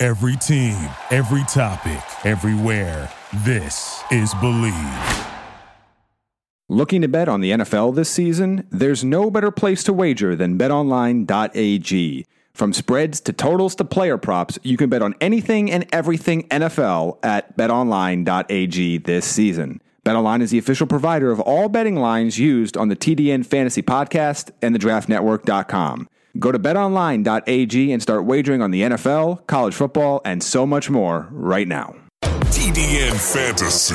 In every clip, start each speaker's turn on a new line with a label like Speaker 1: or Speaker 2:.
Speaker 1: Every team, every topic, everywhere. This is Bleav.
Speaker 2: Looking to bet on the NFL this season? There's no better place to wager than betonline.ag. From spreads to totals to player props, you can bet on anything and everything NFL at betonline.ag this season. BetOnline is the official provider of all betting lines used on the TDN Fantasy Podcast and the DraftNetwork.com. Go to betonline.ag and start wagering on the NFL, college football, and so much more right now.
Speaker 1: TDN Fantasy.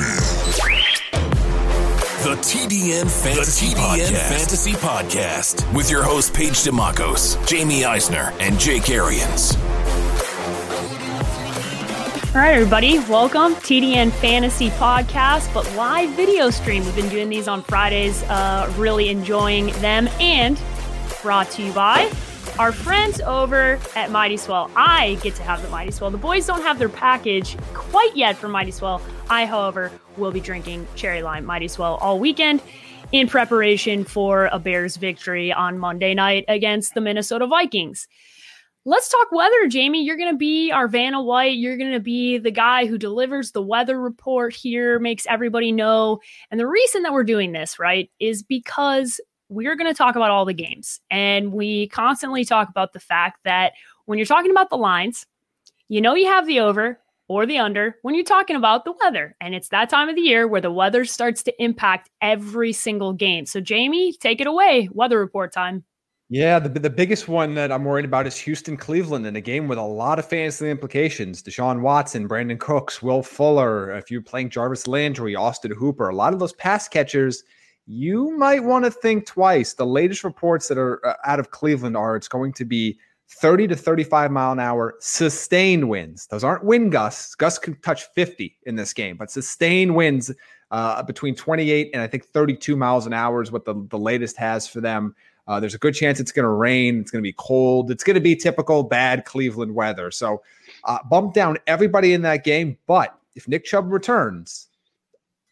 Speaker 1: The TDN Fantasy, the TDN Podcast. Fantasy Podcast with your hosts Paige Dimakos, Jamie Eisner, and Jake Arians.
Speaker 3: All right, everybody, welcome TDN Fantasy Podcast, but live video stream. We've been doing these on Fridays, uh, really enjoying them, and brought to you by our friends over at Mighty Swell. I get to have the Mighty Swell. The boys don't have their package quite yet for Mighty Swell. I, however, will be drinking Cherry Lime Mighty Swell all weekend in preparation for a Bears victory on Monday night against the Minnesota Vikings. Let's talk weather, Jamie. You're going to be our Vanna White. You're going to be the guy who delivers the weather report here, makes everybody know. And the reason that we're doing this, right, is because we're going to talk about all the games. And we constantly talk about the fact that when you're talking about the lines, you know you have the over or the under when you're talking about the weather. And it's that time of the year where the weather starts to impact every single game. So, Jamie, take it away. Weather report time.
Speaker 4: Yeah, the, the biggest one that I'm worried about is Houston Cleveland in a game with a lot of fantasy implications. Deshaun Watson, Brandin Cooks, Will Fuller, if you're playing Jarvis Landry, Austin Hooper, a lot of those pass catchers you might want to think twice. The latest reports that are uh, out of Cleveland are it's going to be 30 to 35 mile an hour sustained winds. Those aren't wind gusts. Gusts can touch 50 in this game, but sustained winds uh, between 28 and I think 32 miles an hour is what the, the latest has for them. Uh, there's a good chance it's going to rain. It's going to be cold. It's going to be typical bad Cleveland weather. So uh, bump down everybody in that game. But if Nick Chubb returns,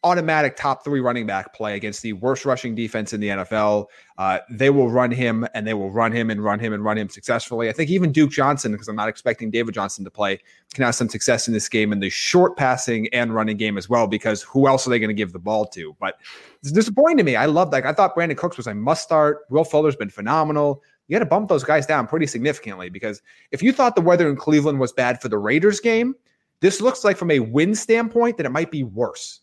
Speaker 4: automatic top three running back play against the worst rushing defense in the NFL. Uh, they will run him and they will run him and run him and run him successfully. I think even Duke Johnson, because I'm not expecting David Johnson to play, can have some success in this game in the short passing and running game as well, because who else are they going to give the ball to? But it's disappointing to me. I love like I thought Brandin Cooks was a must start. Will Fuller's been phenomenal. You got to bump those guys down pretty significantly because if you thought the weather in Cleveland was bad for the Raiders game, this looks like from a win standpoint that it might be worse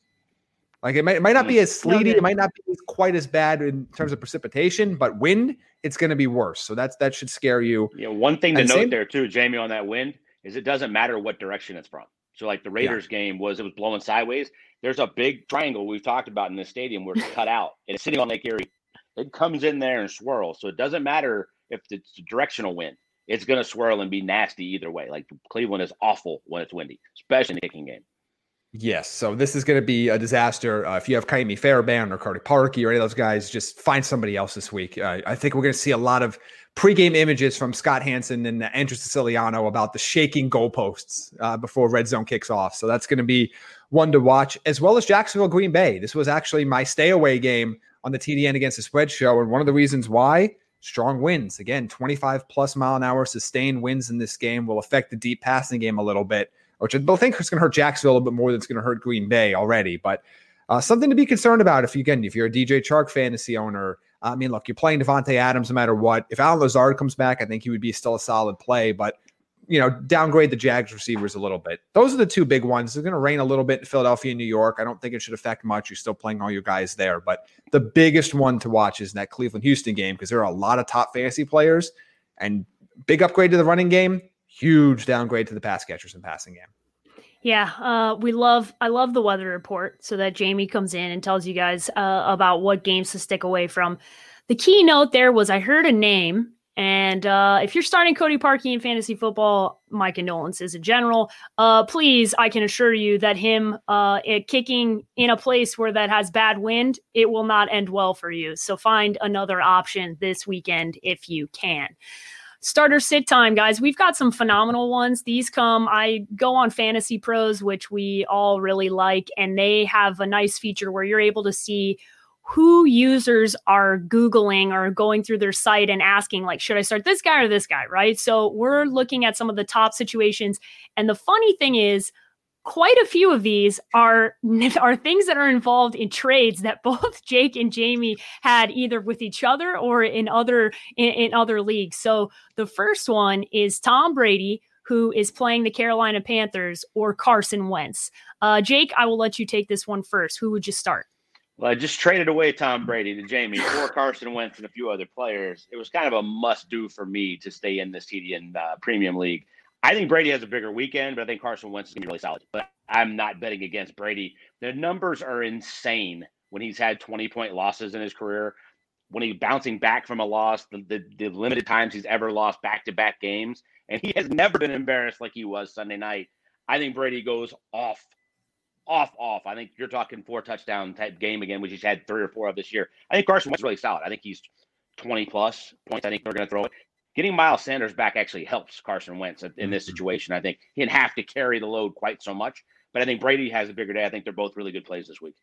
Speaker 4: like it might, it might not be as sleety, it might not be quite as bad in terms of precipitation, but wind, it's going to be worse. So that's that should scare you.
Speaker 5: You know, one thing to and note same, there too, Jamie, on that wind is it doesn't matter what direction it's from. So like the Raiders yeah. game was, it was blowing sideways. There's a big triangle we've talked about in the stadium where it's cut out and it's sitting on Lake Erie. It comes in there and swirls. So it doesn't matter if it's directional wind. It's going to swirl and be nasty either way. Like Cleveland is awful when it's windy, especially in the kicking game.
Speaker 4: Yes. So this is going to be a disaster. Uh, if you have Ka'imi Fairbairn or Cody Parkey or any of those guys, just find somebody else this week. Uh, I think we're going to see a lot of pregame images from Scott Hanson and Andrew Siciliano about the shaking goalposts uh, before red zone kicks off. So that's going to be one to watch, as well as Jacksonville Green Bay. This was actually my stay away game on the TDN against the spread show. And one of the reasons why strong winds, again, 25 plus mile an hour sustained winds in this game will affect the deep passing game a little bit which I think is going to hurt Jacksonville a little bit more than it's going to hurt Green Bay already. But uh, something to be concerned about if you again if you're a DJ Chark fantasy owner. I mean, look, you're playing Davante Adams no matter what. If Allen Lazard comes back, I think he would be still a solid play. But you know, downgrade the Jags receivers a little bit. Those are the two big ones. It's going to rain a little bit in Philadelphia and New York. I don't think it should affect much. You're still playing all your guys there. But the biggest one to watch is that Cleveland Houston game because there are a lot of top fantasy players and big upgrade to the running game, huge downgrade to the pass catchers and passing game.
Speaker 3: Yeah, uh, we love. I love the weather report so that Jamie comes in and tells you guys uh, about what games to stick away from. The keynote there was I heard a name And uh, if you're starting Cody Parkey in fantasy football, my condolences in general. Uh, please, I can assure you that him uh, kicking in a place where that has bad wind, it will not end well for you. So find another option this weekend if you can starter sit time, guys. We've got some phenomenal ones. These come, I go on Fantasy Pros, which we all really like, and they have a nice feature where you're able to see who users are Googling or going through their site and asking, like, should I start this guy or this guy? Right. So we're looking at some of the top situations. And the funny thing is, quite a few of these are are things that are involved in trades that both Jake and Jamie had either with each other or in other in, in other leagues. So the first one is Tom Brady who is playing the Carolina Panthers or Carson Wentz. Uh, Jake, I will let you take this one first. Who would you start?
Speaker 5: Well, I just traded away Tom Brady to Jamie for Carson Wentz and a few other players. It was kind of a must do for me to stay in this TDN uh, Premium League. I think Brady has a bigger weekend, but I think Carson Wentz is going to be really solid. But I'm not betting against Brady. The numbers are insane when he's had 20 point losses in his career. When he's bouncing back from a loss, the, the, the limited times he's ever lost back to back games, and he has never been embarrassed like he was Sunday night. I think Brady goes off, off, off. I think you're talking four touchdown type game again, which he's had three or four of this year. I think Carson Wentz is really solid. I think he's 20 plus points. I think they're going to throw it getting Miles Sanders back actually helps Carson Wentz in this mm-hmm. situation. I think he didn't have to carry the load quite so much, but I think Brady has a bigger day. I think they're both really good plays this week.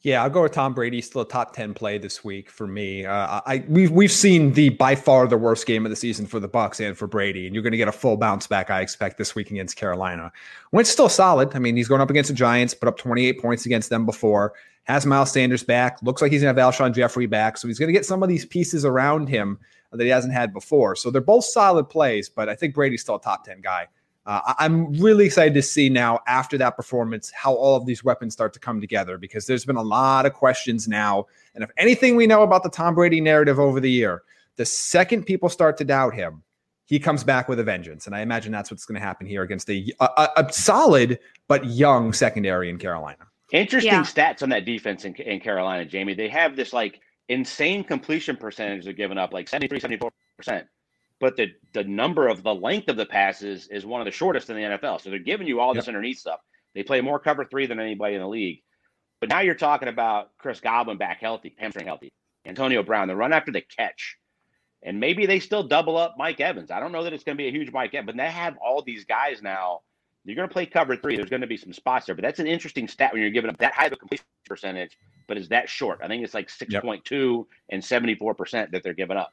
Speaker 4: Yeah, I'll go with Tom Brady. Still a top ten play this week for me. Uh, I we've we've seen the by far the worst game of the season for the Bucs and for Brady, and you're going to get a full bounce back. I expect this week against Carolina. Wentz still solid. I mean, he's going up against the Giants, put up 28 points against them before. Has Miles Sanders back. Looks like he's going to have Alshon Jeffery back, so he's going to get some of these pieces around him that he hasn't had before. So they're both solid plays, but I think Brady's still a top 10 guy. Uh, I'm really excited to see now after that performance how all of these weapons start to come together because there's been a lot of questions now. And if anything we know about the Tom Brady narrative over the year, the second people start to doubt him, he comes back with a vengeance. And I imagine that's what's going to happen here against a, a, a, solid but young secondary in Carolina.
Speaker 5: Interesting yeah. stats on that defense in, in Carolina, Jamie. They have this like insane completion percentage they're giving up, like 73, 74%. But the, the number of the length of the passes is one of the shortest in the NFL. So they're giving you all this yep. underneath stuff. They play more cover three than anybody in the league. But now you're talking about Chris Godwin back healthy, hamstring healthy, Antonio Brown, the run after the catch. And maybe they still double up Mike Evans. I don't know that it's going to be a huge Mike Evans, but they have all these guys now. You're going to play cover three. There's going to be some spots there, but that's an interesting stat when you're giving up that high of a completion percentage but is that short. I think it's like 6.2 yep. and 74% that they're giving up.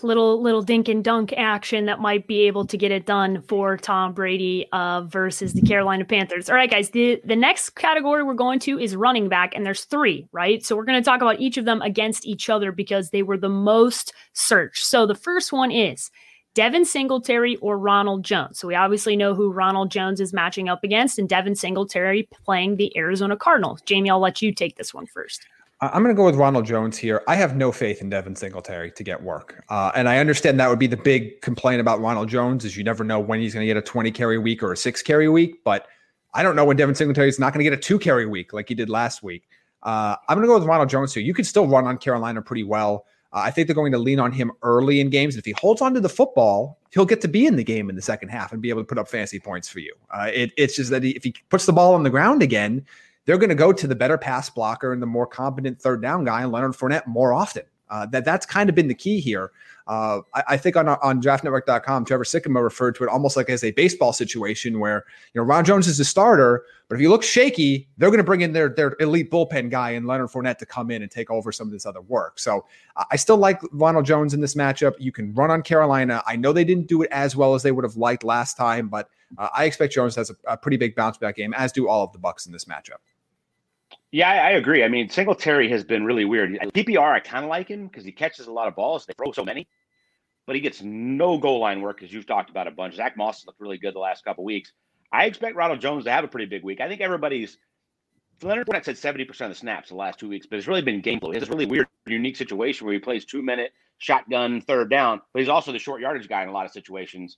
Speaker 3: Little little dink and dunk action that might be able to get it done for Tom Brady uh, versus the Carolina Panthers. All right, guys. The the next category we're going to is running back, and there's three, right? So we're going to talk about each of them against each other because they were the most searched. So the first one is Devin Singletary or Ronald Jones. So we obviously know who Ronald Jones is matching up against, and Devin Singletary playing the Arizona Cardinals. Jamie, I'll let you take this one first.
Speaker 4: I'm going to go with Ronald Jones here. I have no faith in Devin Singletary to get work, uh, and I understand that would be the big complaint about Ronald Jones is you never know when he's going to get a 20 carry week or a six carry week. But I don't know when Devin Singletary is not going to get a two carry week like he did last week. Uh, I'm going to go with Ronald Jones here. You could still run on Carolina pretty well. Uh, I think they're going to lean on him early in games. If he holds on to the football, he'll get to be in the game in the second half and be able to put up fancy points for you. Uh, it, it's just that he, if he puts the ball on the ground again, they're going to go to the better pass blocker and the more competent third down guy, Leonard Fournette more often. Uh, that that's kind of been the key here. Uh, I, I, think on on DraftNetwork.com, Trevor Sikkema referred to it almost like as a baseball situation where you know Ron Jones is a starter, but if he looks shaky, they're going to bring in their their elite bullpen guy and Leonard Fournette to come in and take over some of this other work. So I still like Ronald Jones in this matchup. You can run on Carolina. I know they didn't do it as well as they would have liked last time, but uh, I expect Jones has a, a pretty big bounce back game, as do all of the Bucs in this matchup.
Speaker 5: Yeah, I, agree. I mean, Singletary has been really weird. PPR, I kind of like him because he catches a lot of balls. They throw so many, but he gets no goal line work, as you've talked about a bunch. Zach Moss looked really good the last couple weeks. I expect Ronald Jones to have a pretty big week. I think everybody's Leonard Fournette said 70% of the snaps the last two weeks, but it's really been game flow. He has this really weird, unique situation where he plays two minute shotgun third down, but he's also the short yardage guy in a lot of situations.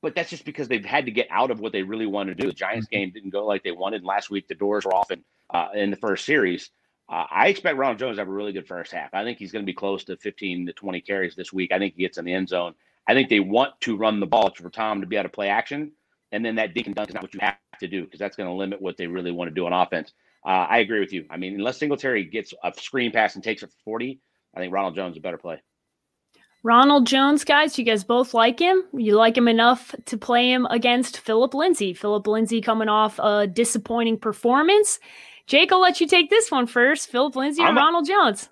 Speaker 5: But that's just because they've had to get out of what they really want to do. The Giants mm-hmm. game didn't go like they wanted. Last week, the doors were off and uh, in the first series. Uh, I expect Ronald Jones to have a really good first half. I think he's going to be close to 15 to 20 carries this week. I think he gets in the end zone. I think they want to run the ball for Tom to be able to play action. And then that dink and dunk is not what you have to do because that's going to limit what they really want to do on offense. Uh, I agree with you. I mean, unless Singletary gets a screen pass and takes it for 40, I think Ronald Jones is a better play.
Speaker 3: Ronald Jones, guys, you guys both like him. You like him enough to play him against Philip Lindsay. Philip Lindsay coming off a disappointing performance. Jake, I'll let you take this one first. Philip Lindsay or Ronald Jones?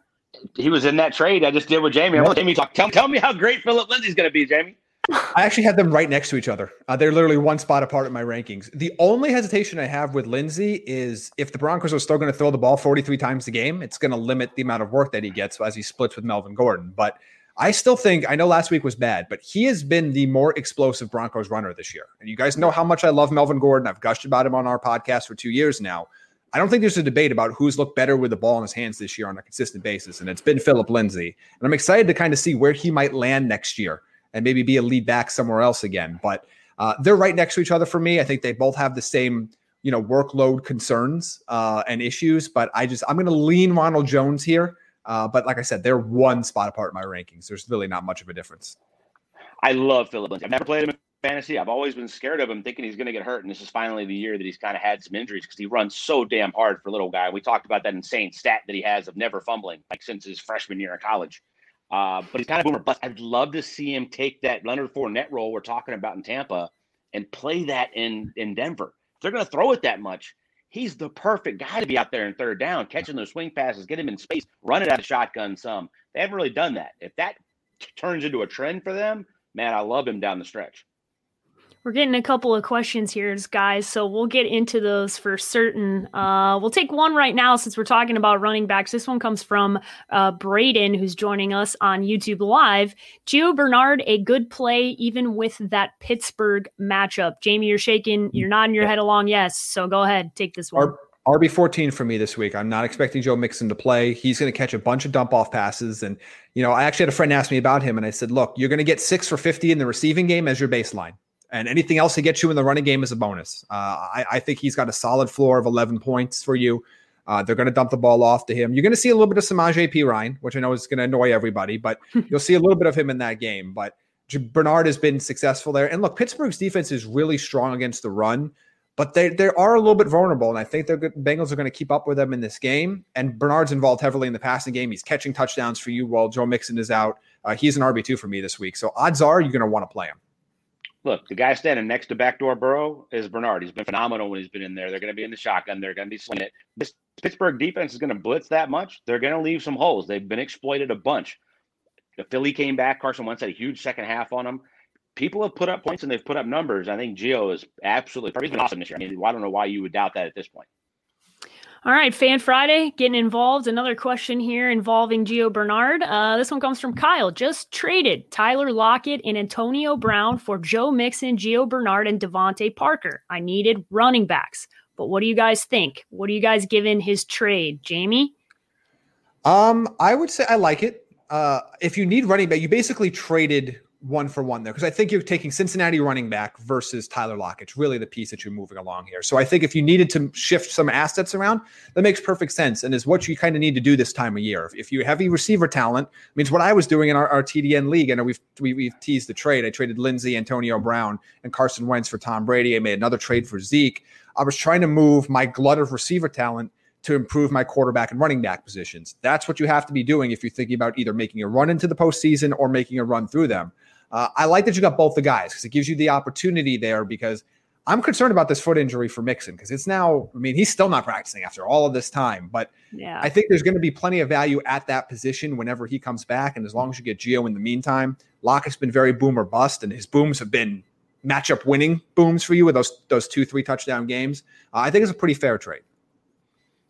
Speaker 5: He was in that trade I just did with Jamie. I want Jamie talk. Tell, tell me how great Phillip Lindsay's going to be, Jamie.
Speaker 4: I actually have them right next to each other. Uh, they're literally one spot apart in my rankings. The only hesitation I have with Lindsay is if the Broncos are still going to throw the ball 43 times a game, it's going to limit the amount of work that he gets as he splits with Melvin Gordon. But I still think, I know last week was bad, but he has been the more explosive Broncos runner this year. And you guys know how much I love Melvin Gordon. I've gushed about him on our podcast for two years now. I don't think there's a debate about who's looked better with the ball in his hands this year on a consistent basis. And it's been Philip Lindsay. And I'm excited to kind of see where he might land next year and maybe be a lead back somewhere else again. But uh, they're right next to each other for me. I think they both have the same, you know, workload concerns uh, and issues. But I just, I'm going to lean Ronald Jones here. Uh, but like I said, they're one spot apart in my rankings. There's really not much of a difference.
Speaker 5: I love Philip Lindsay. I've never played him in fantasy. I've always been scared of him, thinking he's going to get hurt. And this is finally the year that he's kind of had some injuries because he runs so damn hard for a little guy. We talked about that insane stat that he has of never fumbling, like since his freshman year in college. Uh, but he's kind of boomer bust. I'd love to see him take that Leonard Fournette role we're talking about in Tampa and play that in in Denver. If they're going to throw it that much, he's the perfect guy to be out there in third down, catching those swing passes, get him in space, run it out of shotgun some. They haven't really done that. If that turns into a trend for them, man, I love him down the stretch.
Speaker 3: We're getting a couple of questions here, guys, so we'll get into those for certain. Uh, we'll take one right now since we're talking about running backs. This one comes from uh, Braden, who's joining us on YouTube Live. Gio Bernard, a good play even with that Pittsburgh matchup. Jamie, you're shaking, you're nodding your head along. Yes, so go ahead, take this one.
Speaker 4: RB 14 for me this week. I'm not expecting Joe Mixon to play. He's going to catch a bunch of dump off passes. And, you know, I actually had a friend ask me about him, and I said, look, you're going to get six for 50 in the receiving game as your baseline and anything else he gets you in the running game is a bonus. Uh, I, I, think he's got a solid floor of 11 points for you. Uh, they're going to dump the ball off to him. You're going to see a little bit of Samaje Perine, which I know is going to annoy everybody, but you'll see a little bit of him in that game. But Bernard has been successful there. And look, Pittsburgh's defense is really strong against the run, but they, they are a little bit vulnerable. And I think the Bengals are going to keep up with them in this game. And Bernard's involved heavily in the passing game. He's catching touchdowns for you while Joe Mixon is out. Uh, he's an RB2 for me this week. So odds are you're going to want to play him
Speaker 5: look, the guy standing next to backdoor Burrow is Bernard. He's been phenomenal when he's been in there. They're going to be in the shotgun. They're going to be slinging it. This Pittsburgh defense is going to blitz that much. They're going to leave some holes. They've been exploited a bunch. The Philly came back. Carson Wentz had a huge second half on them. People have put up points and they've put up numbers. I think Gio is absolutely. He's been awesome this year. I mean, I don't know why you would doubt that at this point.
Speaker 3: All right, Fan Friday getting involved. Another question here involving Gio Bernard. Uh, this one comes from Kyle. Just traded Tyler Lockett and Antonio Brown for Joe Mixon, Gio Bernard, and DeVante Parker. I needed running backs. But what do you guys think? What do you guys give in his trade, Jamie?
Speaker 4: Um, I would say I like it. Uh, if you need running back, you basically traded one for one there because I think you're taking Cincinnati running back versus Tyler Lockett. It's really the piece that you're moving along here. So I think if you needed to shift some assets around, that makes perfect sense and is what you kind of need to do this time of year. If you have heavy receiver talent, means what I was doing in our, our TDN league. I know we've we, have we have teased the trade. I traded Lindsay, Antonio Brown, and Carson Wentz for Tom Brady. I made another trade for Zeke. I was trying to move my glut of receiver talent to improve my quarterback and running back positions. That's what you have to be doing if you're thinking about either making a run into the postseason or making a run through them. Uh, I like that you got both the guys because it gives you the opportunity there. Because I'm concerned about this foot injury for Mixon because it's now. I mean, he's still not practicing after all of this time, but yeah. I think there's going to be plenty of value at that position whenever he comes back. And as long as you get Gio in the meantime, Lockett's been very boom or bust, and his booms have been matchup winning booms for you with those those two three touchdown games. Uh, I think it's a pretty fair trade.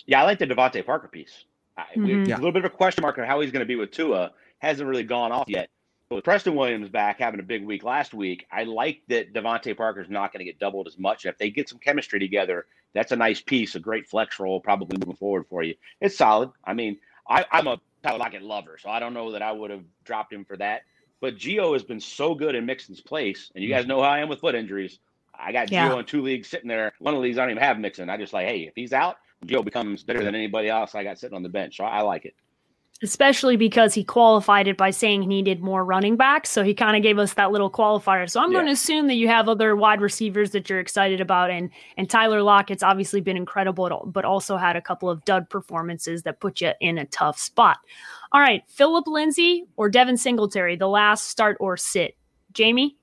Speaker 5: Yeah, I like the DeVante Parker piece. Mm-hmm. A little bit of a question mark on how he's going to be with Tua. Hasn't really gone off yet with Preston Williams back having a big week last week, I like that DeVante Parker's not going to get doubled as much. If they get some chemistry together, that's a nice piece, a great flex role, probably moving forward for you. It's solid. I mean, I, am a Tyler Lockett lover, so I don't know that I would have dropped him for that. But Gio has been so good in Mixon's place, and you guys mm-hmm. know how I am with foot injuries. I got yeah. Gio in two leagues sitting there. One of the leagues I don't even have Mixon. I just like, hey, if he's out, Gio becomes better than anybody else I got sitting on the bench. So I like it
Speaker 3: especially because he qualified it by saying he needed more running backs. So he kind of gave us that little qualifier. So I'm yeah. going to assume that you have other wide receivers that you're excited about. And and Tyler Lockett's obviously been incredible, but also had a couple of dud performances that put you in a tough spot. All right, Philip Lindsay or Devin Singletary, the last start or sit. Jamie?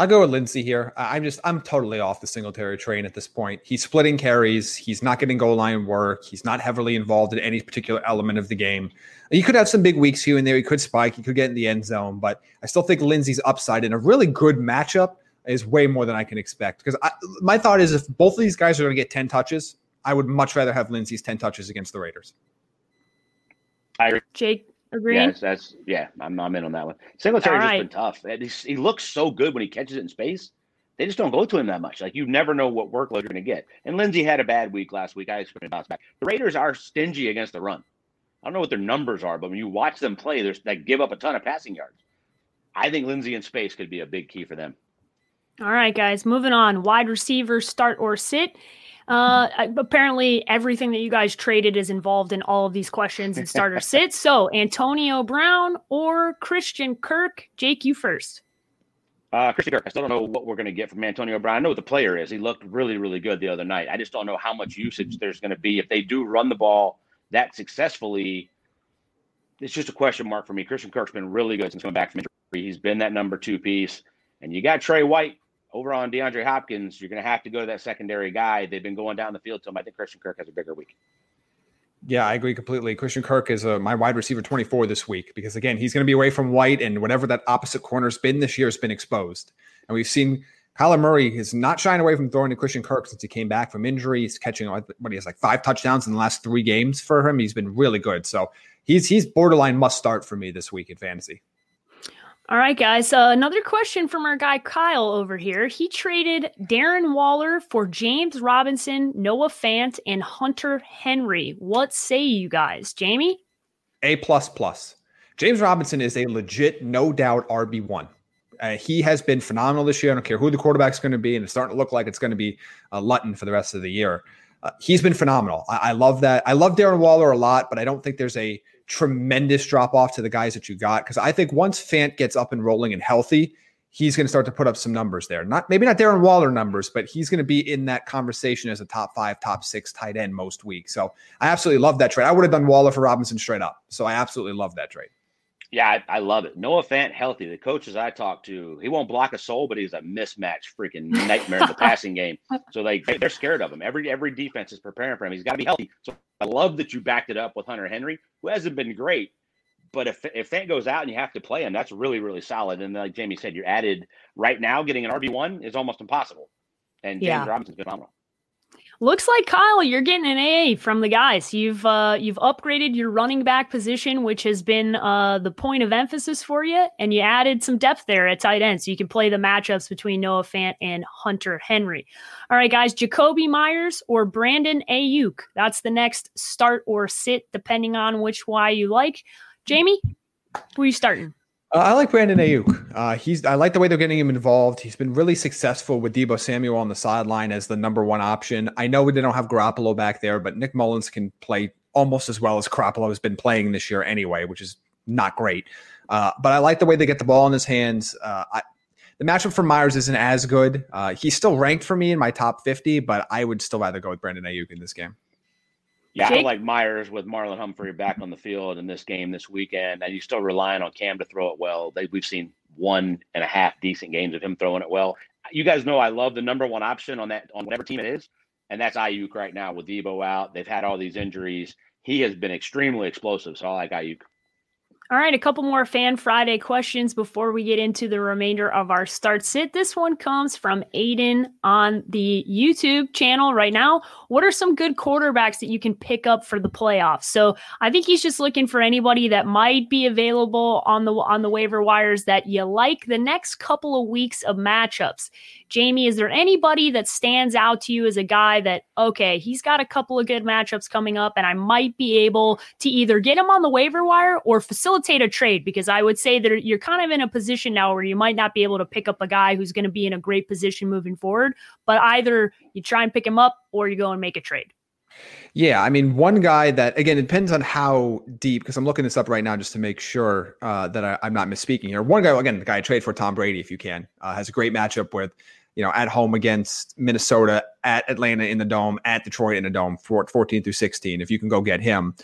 Speaker 4: I'll go with Lindsay here. I'm just I'm totally off the Singletary train at this point. He's splitting carries. He's not getting goal line work. He's not heavily involved in any particular element of the game. He could have some big weeks here and there. He could spike. He could get in the end zone. But I still think Lindsay's upside in a really good matchup is way more than I can expect. Because my thought is if both of these guys are going to get 10 touches, I would much rather have Lindsay's 10 touches against the Raiders.
Speaker 5: I agree.
Speaker 3: Jake, Agree.
Speaker 5: Yeah, that's, that's, yeah. I'm, I'm in on that one. Singletary's right. just been tough. he looks so good when he catches it in space. They just don't go to him that much. Like you never know what workload you're going to get. And Lindsay had a bad week last week. I expect to bounce back. The Raiders are stingy against the run. I don't know what their numbers are, but when you watch them play, there's they give up a ton of passing yards. I think Lindsay in space could be a big key for them.
Speaker 3: All right, guys, moving on. Wide receiver start or sit. Uh, apparently, everything that you guys traded is involved in all of these questions and starter sits. So, Antonio Brown or Christian Kirk? Jake, you first.
Speaker 5: Uh, Christian Kirk. I still don't know what we're going to get from Antonio Brown. I know what the player is. He looked really, really good the other night. I just don't know how much usage there's going to be if they do run the ball that successfully. It's just a question mark for me. Christian Kirk's been really good since coming back from injury. He's been that number two piece, and you got Trey White over on DeAndre Hopkins, you're going to have to go to that secondary guy. They've been going down the field to him. I think Christian Kirk has a bigger week.
Speaker 4: Yeah, I agree completely. Christian Kirk is uh, my wide receiver 24 this week because, again, he's going to be away from White, and whatever that opposite corner's been this year has been exposed. And we've seen Kyler Murray is not shying away from throwing to Christian Kirk since he came back from injury. He's catching what he has like five touchdowns in the last three games for him. He's been really good. So he's he's borderline must start for me this week in fantasy.
Speaker 3: All right, guys. Uh, another question from our guy Kyle over here. He traded Darren Waller for James Robinson, Noah Fant, and Hunter Henry. What say you guys, Jamie?
Speaker 4: A plus plus. James Robinson is a legit, no doubt RB one. Uh, he has been phenomenal this year. I don't care who the quarterback's going to be, and it's starting to look like it's going to be uh, Luton for the rest of the year. Uh, he's been phenomenal. I, I love that. I love Darren Waller a lot, but I don't think there's a tremendous drop off to the guys that you got. Because I think once Fant gets up and rolling and healthy, he's going to start to put up some numbers there. Not maybe not Darren Waller numbers, but he's going to be in that conversation as a top five, top six tight end most weeks. So I absolutely love that trade. I would have done Waller for Robinson straight up. So I absolutely love that trade.
Speaker 5: Yeah, I, I, love it. Noah Fant healthy. The coaches I talk to, he won't block a soul, but he's a mismatch freaking nightmare in the passing game. So they they're scared of him. Every every defense is preparing for him. He's got to be healthy. So I love that you backed it up with Hunter Henry, who hasn't been great. But if if Fant goes out and you have to play him, that's really really solid. And like Jamie said, you're added right now. Getting an RB one is almost impossible. And James yeah. Robinson's phenomenal.
Speaker 3: Looks like Kyle, you're getting an AA from the guys. You've uh, you've upgraded your running back position, which has been uh, the point of emphasis for you, and you added some depth there at tight end, so you can play the matchups between Noah Fant and Hunter Henry. All right, guys, Jakobi Meyers or Brandon Aiyuk. That's the next start or sit, depending on which why you like. Jamie, who are you starting?
Speaker 4: Uh, I like Brandon Aiyuk. Uh, he's I like the way they're getting him involved. He's been really successful with Deebo Samuel on the sideline as the number one option. I know they don't have Garoppolo back there, but Nick Mullens can play almost as well as Garoppolo has been playing this year anyway, which is not great. Uh, but I like the way they get the ball in his hands. Uh, I, the matchup for Meyers isn't as good. Uh, he's still ranked for me in my top 50, but I would still rather go with Brandon Aiyuk in this game.
Speaker 5: Yeah, Jake? I like Meyers with Marlon Humphrey back on the field in this game this weekend, and you're still relying on Cam to throw it well. They, we've seen one and a half decent games of him throwing it well. You guys know I love the number one option on that on whatever team it is, and that's Aiyuk right now with Deebo out. They've had all these injuries. He has been extremely explosive, so I like Aiyuk.
Speaker 3: All right, a couple more Fan Friday questions before we get into the remainder of our start sit. This one comes from Aiden on the YouTube channel right now. What are some good quarterbacks that you can pick up for the playoffs? So I think he's just looking for anybody that might be available on the on the waiver wires that you like the next couple of weeks of matchups. Jamie, is there anybody that stands out to you as a guy that, okay, he's got a couple of good matchups coming up, and I might be able to either get him on the waiver wire or facilitate a trade? Because I would say that you're kind of in a position now where you might not be able to pick up a guy who's going to be in a great position moving forward, but either you try and pick him up or you go and make a trade.
Speaker 4: Yeah, I mean, one guy that again it depends on how deep. Because I'm looking this up right now just to make sure uh, that I, am not misspeaking here. One guy, again, the guy I trade for Tom Brady, if you can, uh, has a great matchup with, you know, at home against Minnesota, at Atlanta in the dome, at Detroit in the dome, for 14 through 16. If you can go get him,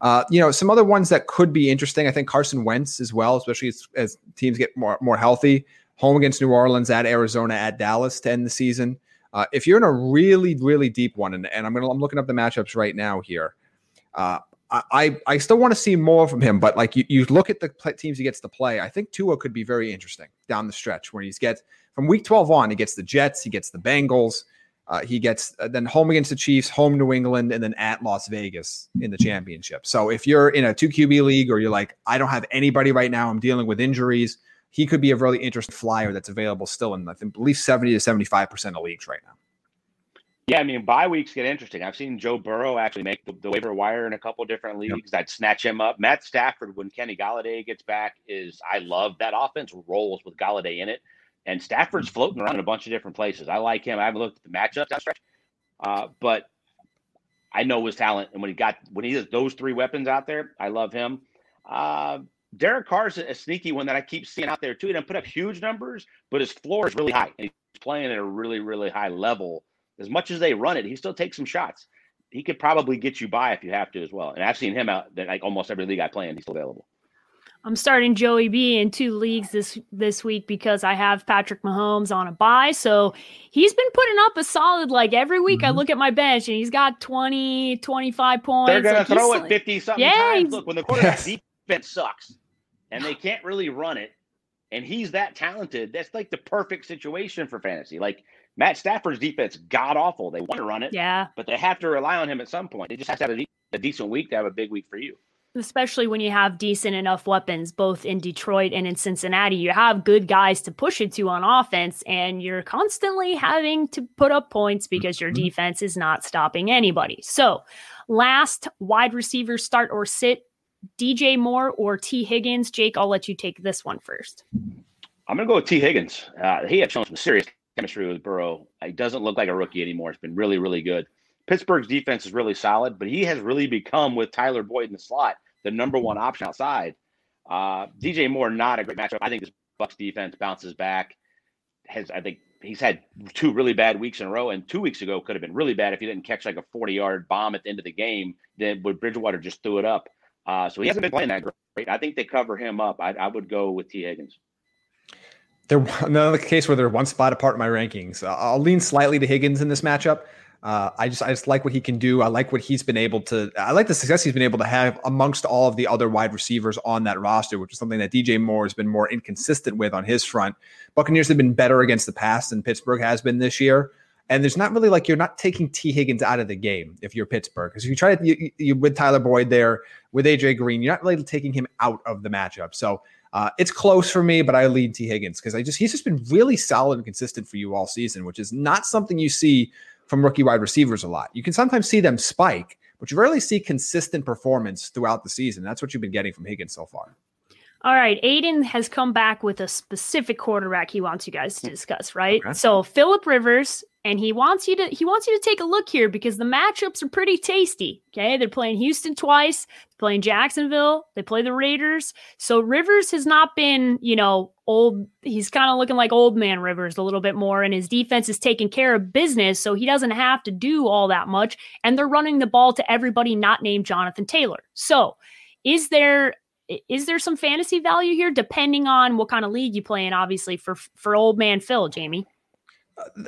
Speaker 4: uh, you know, some other ones that could be interesting. I think Carson Wentz as well, especially as, as teams get more more healthy. Home against New Orleans, at Arizona, at Dallas to end the season. Uh, if you're in a really, really deep one, and, and I'm gonna I'm looking up the matchups right now here. Uh, I I still want to see more from him, but like you, you look at the teams he gets to play, I think Tua could be very interesting down the stretch where he's gets from week 12 on, he gets the Jets, he gets the Bengals, uh, he gets uh, then home against the Chiefs, home New England, and then at Las Vegas in the championship. So if you're in a two QB league or you're like, I don't have anybody right now, I'm dealing with injuries, he could be a really interesting flyer that's available still in, I think, believe 70 to 75% of leagues right now.
Speaker 5: Yeah, I mean, bye weeks get interesting. I've seen Joe Burrow actually make the, the waiver wire in a couple different leagues. Yep. I'd snatch him up. Matt Stafford, when Kenny Golladay gets back, is I love that offense rolls with Golladay in it. And Stafford's floating around in a bunch of different places. I like him. I haven't looked at the matchups that stretch, uh, but I know his talent. And when he got when he has those three weapons out there, I love him. Uh, Derek Carr's a, sneaky one that I keep seeing out there too. He doesn't put up huge numbers, but his floor is really high. And he's playing at a really, really high level. As much as they run it, he still takes some shots. He could probably get you by if you have to as well. And I've seen him out like almost every league I play in, he's still available.
Speaker 3: I'm starting Joey B in two leagues this this week because I have Patrick Mahomes on a bye. So he's been putting up a solid like every week mm-hmm. I look at my bench and he's got 20, 25 points.
Speaker 5: They're gonna
Speaker 3: like
Speaker 5: throw it 50 something yeah, times. Look, when the quarterback yes. defense sucks and they can't really run it, and he's that talented, that's like the perfect situation for fantasy. Like Matt Stafford's defense god awful. They want to run it,
Speaker 3: yeah,
Speaker 5: but they have to rely on him at some point. They just have to have a, a decent week to have a big week for you
Speaker 3: especially when you have decent enough weapons both in Detroit and in Cincinnati. You have good guys to push it to on offense, and you're constantly having to put up points because your mm-hmm. defense is not stopping anybody. So, last wide receiver start or sit DJ Moore or Tee Higgins. Jake, I'll let you take this one first.
Speaker 5: I'm going to go with Tee Higgins. Uh, he has shown some serious chemistry with Burrow. He doesn't look like a rookie anymore. It's been really, really good. Pittsburgh's defense is really solid, but he has really become with Tyler Boyd in the slot the number one option outside. Uh, DJ Moore, not a great matchup. I think this Bucs defense bounces back. Has I think he's had two really bad weeks in a row, and two weeks ago could have been really bad if he didn't catch like a 40 yard bomb at the end of the game. Then would Bridgewater just threw it up. Uh, so he hasn't been playing that great. I think they cover him up. I, I would go with Tee Higgins.
Speaker 4: They're another case where they're one spot apart in my rankings. I'll lean slightly to Higgins in this matchup. Uh, I just I just like what he can do. I like what he's been able to. I like the success he's been able to have amongst all of the other wide receivers on that roster, which is something that DJ Moore has been more inconsistent with on his front. Buccaneers have been better against the pass than Pittsburgh has been this year. And there's not really like you're not taking Tee Higgins out of the game if you're Pittsburgh. Because if you try to you, you, with Tyler Boyd there, with AJ Green, you're not really taking him out of the matchup. So uh, it's close for me, but I lead Tee Higgins because I just he's just been really solid and consistent for you all season, which is not something you see from rookie wide receivers a lot. You can sometimes see them spike, but you rarely see consistent performance throughout the season. That's what you've been getting from Higgins so far.
Speaker 3: All right, Aiden has come back with a specific quarterback he wants you guys to discuss, right? Okay. So Philip Rivers, and he wants you to he wants you to take a look here because the matchups are pretty tasty. Okay, they're playing Houston twice, playing Jacksonville, they play the Raiders. So Rivers has not been, you know, old. He's kind of looking like old man Rivers a little bit more, and his defense is taking care of business, so he doesn't have to do all that much. And they're running the ball to everybody not named Jonathan Taylor. So is there is there some fantasy value here depending on what kind of league you play in obviously for for old man phil jamie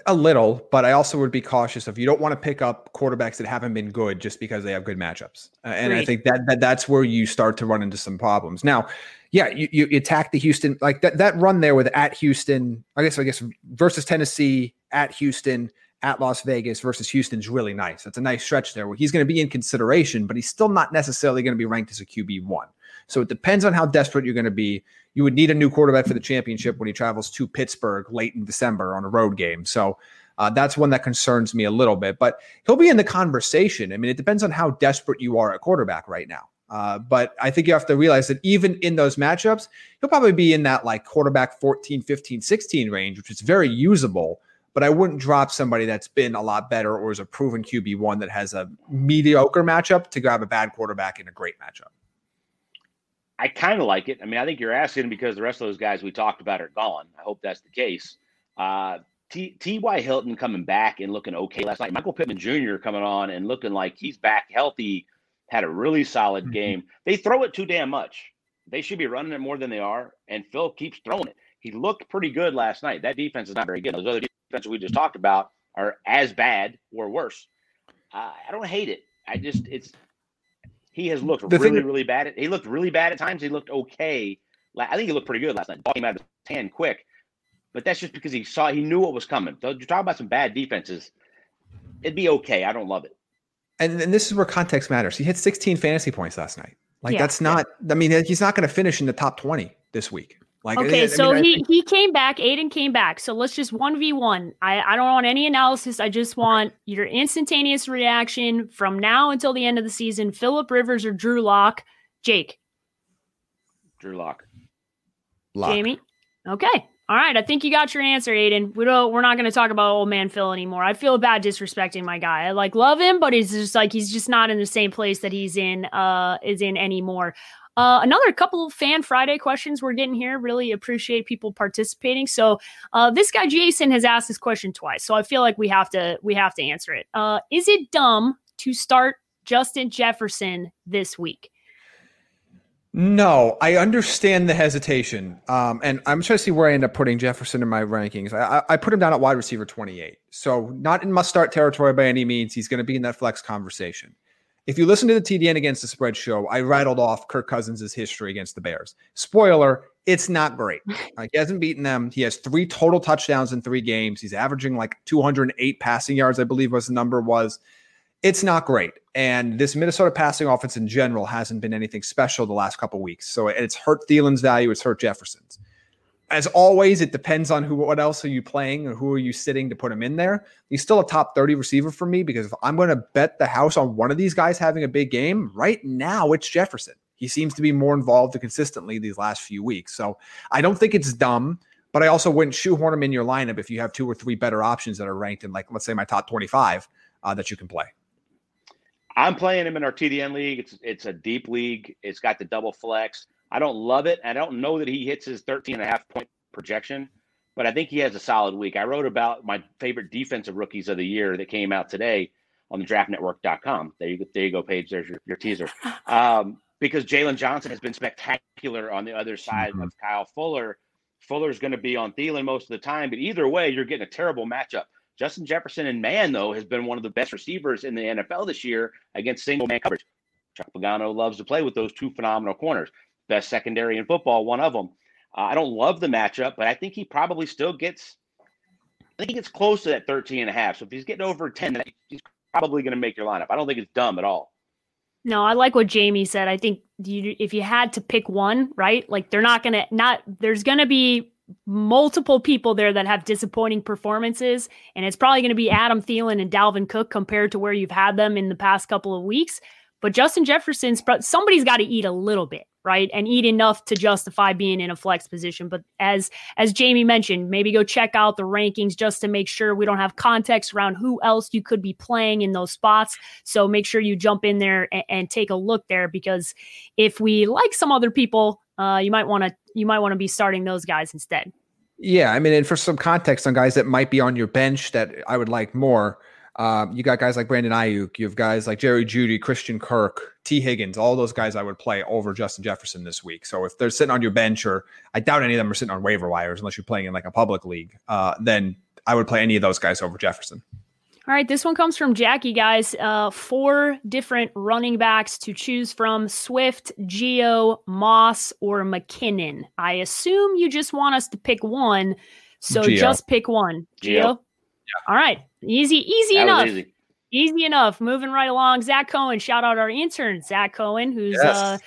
Speaker 4: a little but i also would be cautious if you don't want to pick up quarterbacks that haven't been good just because they have good matchups uh, and i think that, that that's where you start to run into some problems now yeah you, you attack the houston like that that run there with at houston i guess i guess versus tennessee at houston at Las Vegas versus Houston's really nice. That's a nice stretch there where he's going to be in consideration, but he's still not necessarily going to be ranked as a QB one. So it depends on how desperate you're going to be. You would need a new quarterback for the championship when he travels to Pittsburgh late in December on a road game. So uh, that's one that concerns me a little bit, but he'll be in the conversation. I mean, it depends on how desperate you are at quarterback right now. Uh, but I think you have to realize that even in those matchups, he'll probably be in that like quarterback 14, 15, 16 range, which is very usable but I wouldn't drop somebody that's been a lot better or is a proven QB one that has a mediocre matchup to grab a bad quarterback in a great matchup.
Speaker 5: I kind of like it. I mean, I think you're asking because the rest of those guys we talked about are gone. I hope that's the case. Uh, T.Y. Hilton coming back and looking okay last night. Michael Pittman Jr. coming on and looking like he's back healthy, had a really solid mm-hmm. game. They throw it too damn much. They should be running it more than they are, and Phil keeps throwing it. He looked pretty good last night. That defense is not very good. Those other defenses we just talked about are as bad or worse. Uh, I don't hate it. I just it's he has looked the really, really bad. At, he looked really bad at times. He looked okay. I think he looked pretty good last night. Ball came out of his hand quick, but that's just because he saw he knew what was coming. So you're talking about some bad defenses. It'd be okay. I don't love it.
Speaker 4: And, and this is where context matters. He hit 16 fantasy points last night. Like yeah, that's not. I mean, he's not going to finish in the top 20 this week. Like,
Speaker 3: okay, I, so mean, he think- he came back. Aiden came back. So let's just one v one. I I don't want any analysis. I just want your instantaneous reaction from now until the end of the season. Philip Rivers or Drew Lock. Jake.
Speaker 5: Drew Lock.
Speaker 3: Lock. Jamie. Okay. All right. I think you got your answer, Aiden. We don't. We're not going to talk about old man Phil anymore. I feel bad disrespecting my guy. I like love him, but he's just like he's just not in the same place that he's in. Uh, is in anymore. Uh, another couple fan Friday questions we're getting here. Really appreciate people participating. So uh, this guy Jason has asked this question twice, so I feel like we have to we have to answer it. Uh, is it dumb to start Justin Jefferson this week?
Speaker 4: No, I understand the hesitation, um, and I'm trying to see where I end up putting Jefferson in my rankings. I, I put him down at wide receiver 28, so not in must start territory by any means. He's going to be in that flex conversation. If you listen to the TDN against the spread show, I rattled off Kirk Cousins' history against the Bears. Spoiler, it's not great. Like, he hasn't beaten them. He has three total touchdowns in three games. He's averaging like 208 passing yards, I believe was the number was. It's not great. And this Minnesota passing offense in general hasn't been anything special the last couple weeks. So it's hurt Thielen's value. It's hurt Jefferson's as always, it depends on who, what else are you playing, or who are you sitting to put him in there. He's still a top 30 receiver for me because if I'm going to bet the house on one of these guys having a big game, right now it's Jefferson. He seems to be more involved consistently these last few weeks. So I don't think it's dumb, but I also wouldn't shoehorn him in your lineup if you have two or three better options that are ranked in, like, let's say, my top 25 uh, that you can play.
Speaker 5: I'm playing him in our TDN league. It's it's a deep league. It's got the double flex. I don't love it. I don't know that he hits his 13 and a half point projection, but I think he has a solid week. I wrote about my favorite defensive rookies of the year that came out today on the draftnetwork.com. There you go, there you go, Paige. There's your, your teaser. Um, because Jaylon Johnson has been spectacular on the other side mm-hmm. of Kyle Fuller. Fuller's going to be on Thielen most of the time, but either way, you're getting a terrible matchup. Justin Jefferson and man, though, has been one of the best receivers in the NFL this year against single man coverage. Chuck Pagano loves to play with those two phenomenal corners best secondary in football, one of them. Uh, I don't love the matchup, but I think he probably still gets. I think he gets close to that 13 and a half. So if he's getting over 10, he's probably going to make your lineup. I don't think it's dumb at all.
Speaker 3: No, I like what Jamie said. I think you, if you had to pick one, right? Like they're not going to not there's going to be multiple people there that have disappointing performances, and it's probably going to be Adam Thielen and Dalvin Cook compared to where you've had them in the past couple of weeks. But Justin Jefferson's somebody's got to eat a little bit, right? And eat enough to justify being in a flex position. But as as Jamie mentioned, maybe go check out the rankings just to make sure we don't have context around who else you could be playing in those spots. So make sure you jump in there and, and take a look there because if we like some other people, uh, you might want to you might want to be starting those guys instead.
Speaker 4: Yeah, I mean, and for some context on guys that might be on your bench that I would like more. Um, you got guys like Brandon Aiyuk. You have guys like Jerry Jeudy, Christian Kirk, Tee Higgins. All those guys I would play over Justin Jefferson this week. So if they're sitting on your bench, or I doubt any of them are sitting on waiver wires unless you're playing in like a public league, uh, then I would play any of those guys over Jefferson.
Speaker 3: All right, this one comes from Jackie, guys. Uh, four different running backs to choose from Swift, Gio, Moss, or McKinnon. I assume you just want us to pick one. So Gio. just pick one. Gio? Gio? Yeah. All right. Easy, easy that enough. Easy. easy. enough. Moving right along. Zach Cohen, shout out our intern, Zach Cohen, who's yes. uh,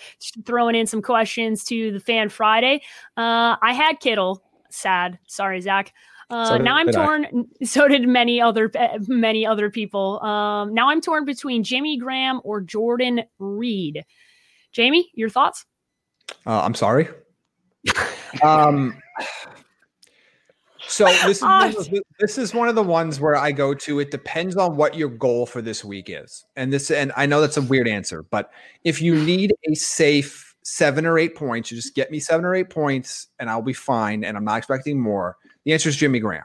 Speaker 3: throwing in some questions to the Fan Friday. Uh, I had Kittle. Sad. Sorry, Zach. Uh, so now I'm torn. I. So did many other many other people. Um, now I'm torn between Jimmy Graham or Jordan Reed. Jamie, your thoughts?
Speaker 4: Uh, I'm sorry. um, So this is one of, this is one of the ones where I go to. It depends on what your goal for this week is, and this and I know that's a weird answer, but if you hmm. need a safe seven or eight points, you just get me seven or eight points, and I'll be fine. And I'm not expecting more. The answer is Jimmy Graham.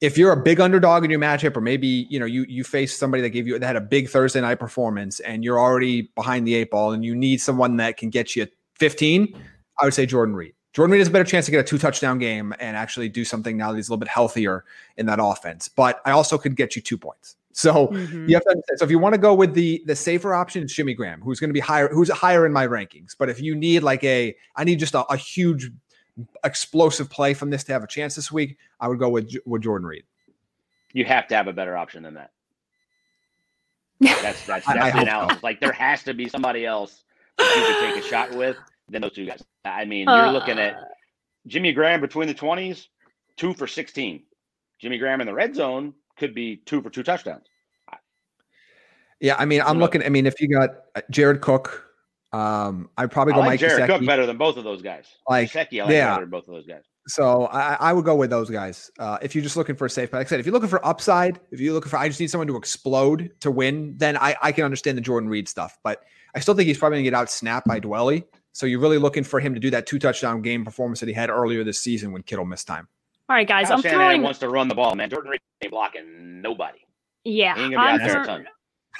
Speaker 4: If you're a big underdog in your matchup, or maybe you know you you face somebody that gave you that had a big Thursday night performance, and you're already behind the eight ball, and you need someone that can get you 15, I would say Jordan Reed. Jordan Reed has a better chance to get a two touchdown game and actually do something now that he's a little bit healthier in that offense. But I also could get you two points. So mm-hmm. you have to understand. So if you want to go with the the safer option, it's Jimmy Graham, who's going to be higher, who's higher in my rankings. But if you need like a, I need just a, a huge explosive play from this to have a chance this week, I would go with with Jordan Reed.
Speaker 5: You have to have a better option than that. That's that's, that's I, the analysis. So. Like there has to be somebody else that you could take a shot with than those two guys. I mean, you're uh, looking at Jimmy Graham between the 20s, two for 16. Jimmy Graham in the red zone could be two for two touchdowns.
Speaker 4: Yeah, I mean, I'm looking. I mean, if you got uh, Jared Cook, um, I'd probably go
Speaker 5: I like
Speaker 4: Mike
Speaker 5: Jared Gesicki. Cook better than both of those guys.
Speaker 4: Like,
Speaker 5: Gesicki, I like yeah. better than both of those guys.
Speaker 4: So I, I, would go with those guys. Uh, if you're just looking for a safe, like I said, if you're looking for upside, if you're looking for, I just need someone to explode to win, then I, I can understand the Jordan Reed stuff. But I still think he's probably going to get out snapped by Dwelley. So you're really looking for him to do that two touchdown game performance that he had earlier this season when Kittle missed time.
Speaker 3: All right, guys.
Speaker 5: Kyle
Speaker 3: I'm
Speaker 5: Shanahan
Speaker 3: throwing.
Speaker 5: wants to run the ball, man. Jordan Reed ain't blocking nobody.
Speaker 3: Yeah, I'm, throw-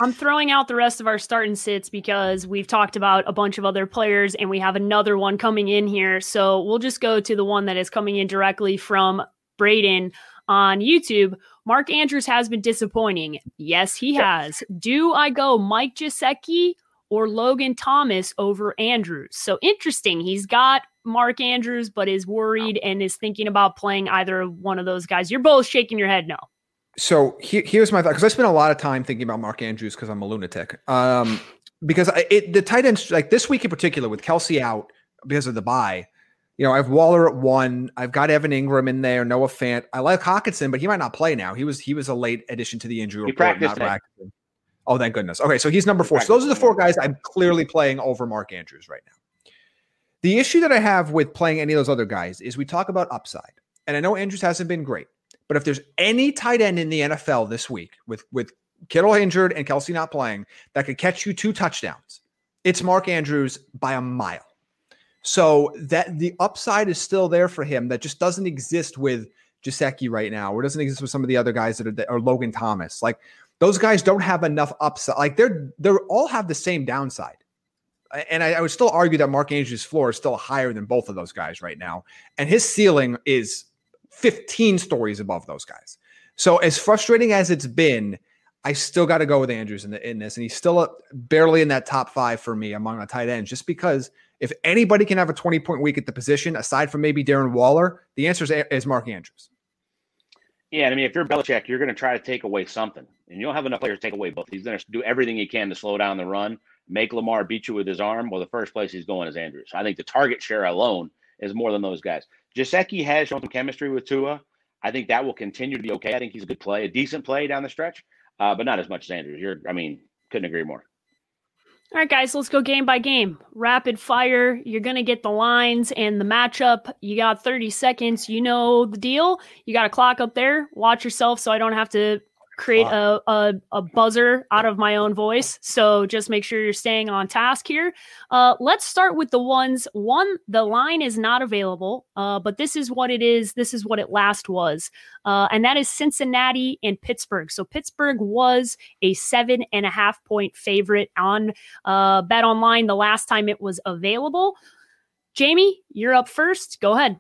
Speaker 3: I'm throwing out the rest of our start and sits because we've talked about a bunch of other players and we have another one coming in here. So we'll just go to the one that is coming in directly from Braden on YouTube. Mark Andrews has been disappointing. Yes, he has. Do I go Mike Gesicki or Logan Thomas over Andrews. So interesting. He's got Mark Andrews, but is worried and is thinking about playing either one of those guys. You're both shaking your head no.
Speaker 4: So he, here's my thought because I spent a lot of time thinking about Mark Andrews because I'm a lunatic. Um, because I, it, the tight ends, like this week in particular, with Kelce out because of the bye, you know, I have Waller at one. I've got Evan Engram in there, Noah Fant. I like Hockenson, but he might not play now. He was he was a late addition to the injury
Speaker 5: he
Speaker 4: report.
Speaker 5: Practiced not practicing.
Speaker 4: Oh, thank goodness. Okay, so he's number four. So those are the four guys I'm clearly playing over Mark Andrews right now. The issue that I have with playing any of those other guys is we talk about upside. And I know Andrews hasn't been great, but if there's any tight end in the NFL this week with with Kittle injured and Kelce not playing that could catch you two touchdowns, it's Mark Andrews by a mile. So that the upside is still there for him that just doesn't exist with Gesicki right now, or doesn't exist with some of the other guys that are or Logan Thomas. Like those guys don't have enough upside. Like they're they're all have the same downside. And I, I, would still argue that Mark Andrews' floor is still higher than both of those guys right now. And his ceiling is 15 stories above those guys. So as frustrating as it's been, I still got to go with Andrews in, the, in this. And he's still barely in that top five for me among the tight ends, just because if anybody can have a 20 point week at the position, aside from maybe Darren Waller, the answer is, is Mark Andrews.
Speaker 5: Yeah, I mean, if you're Belichick, you're going to try to take away something, and you don't have enough players to take away both. He's going to do everything he can to slow down the run, make Lamar beat you with his arm. Well, the first place he's going is Andrews. I think the target share alone is more than those guys. Gesicki has shown some chemistry with Tua. I think that will continue to be okay. I think he's a good play, a decent play down the stretch, uh, but not as much as Andrews. You're, I mean, couldn't agree more.
Speaker 3: All right, guys, let's go game by game. Rapid fire. You're going to get the lines and the matchup. You got 30 seconds. You know the deal. You got a clock up there. Watch yourself so I don't have to create a, a, a, buzzer out of my own voice. So just make sure you're staying on task here. Uh, let's start with the ones. One, the line is not available, uh, but this is what it is. This is what it last was. Uh, and that is Cincinnati and Pittsburgh. So Pittsburgh was a seven and a half point favorite on uh, Bet Online the last time it was available. Jamie, you're up first. Go ahead.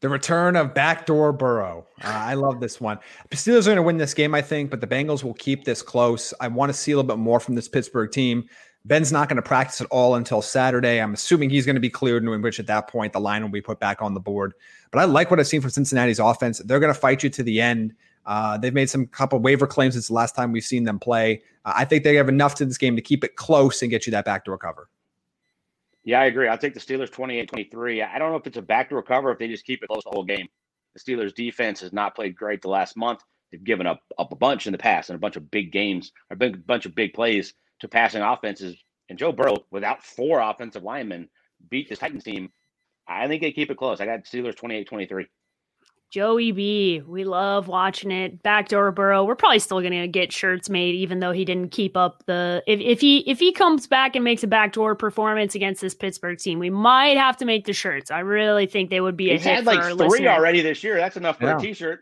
Speaker 4: The return of backdoor Burrow. Uh, I love this one. The Steelers are going to win this game, I think, but the Bengals will keep this close. I want to see a little bit more from this Pittsburgh team. Ben's not going to practice at all until Saturday. I'm assuming he's going to be cleared, in which at that point the line will be put back on the board. But I like what I've seen from Cincinnati's offense. They're going to fight you to the end. Uh, they've made some couple waiver claims since the last time we've seen them play. Uh, I think they have enough to this game to keep it close and get you that backdoor cover.
Speaker 5: Yeah, I agree. I'll take the Steelers 28 23. I don't know if it's a back to recover if they just keep it close the whole game. The Steelers defense has not played great the last month. They've given up, up a bunch in the past and a bunch of big games, a big bunch of big plays to passing offenses. And Joe Burrow, without four offensive linemen, beat this Titans team. I think they keep it close. I got Steelers 28 23.
Speaker 3: Joey B. We love watching it. Backdoor Burrow. We're probably still gonna get shirts made, even though he didn't keep up the. If, if he if he comes back and makes a backdoor performance against this Pittsburgh team, we might have to make the shirts. I really think they would be.
Speaker 5: He's had like three listeners. already this year. That's enough for yeah. a T-shirt.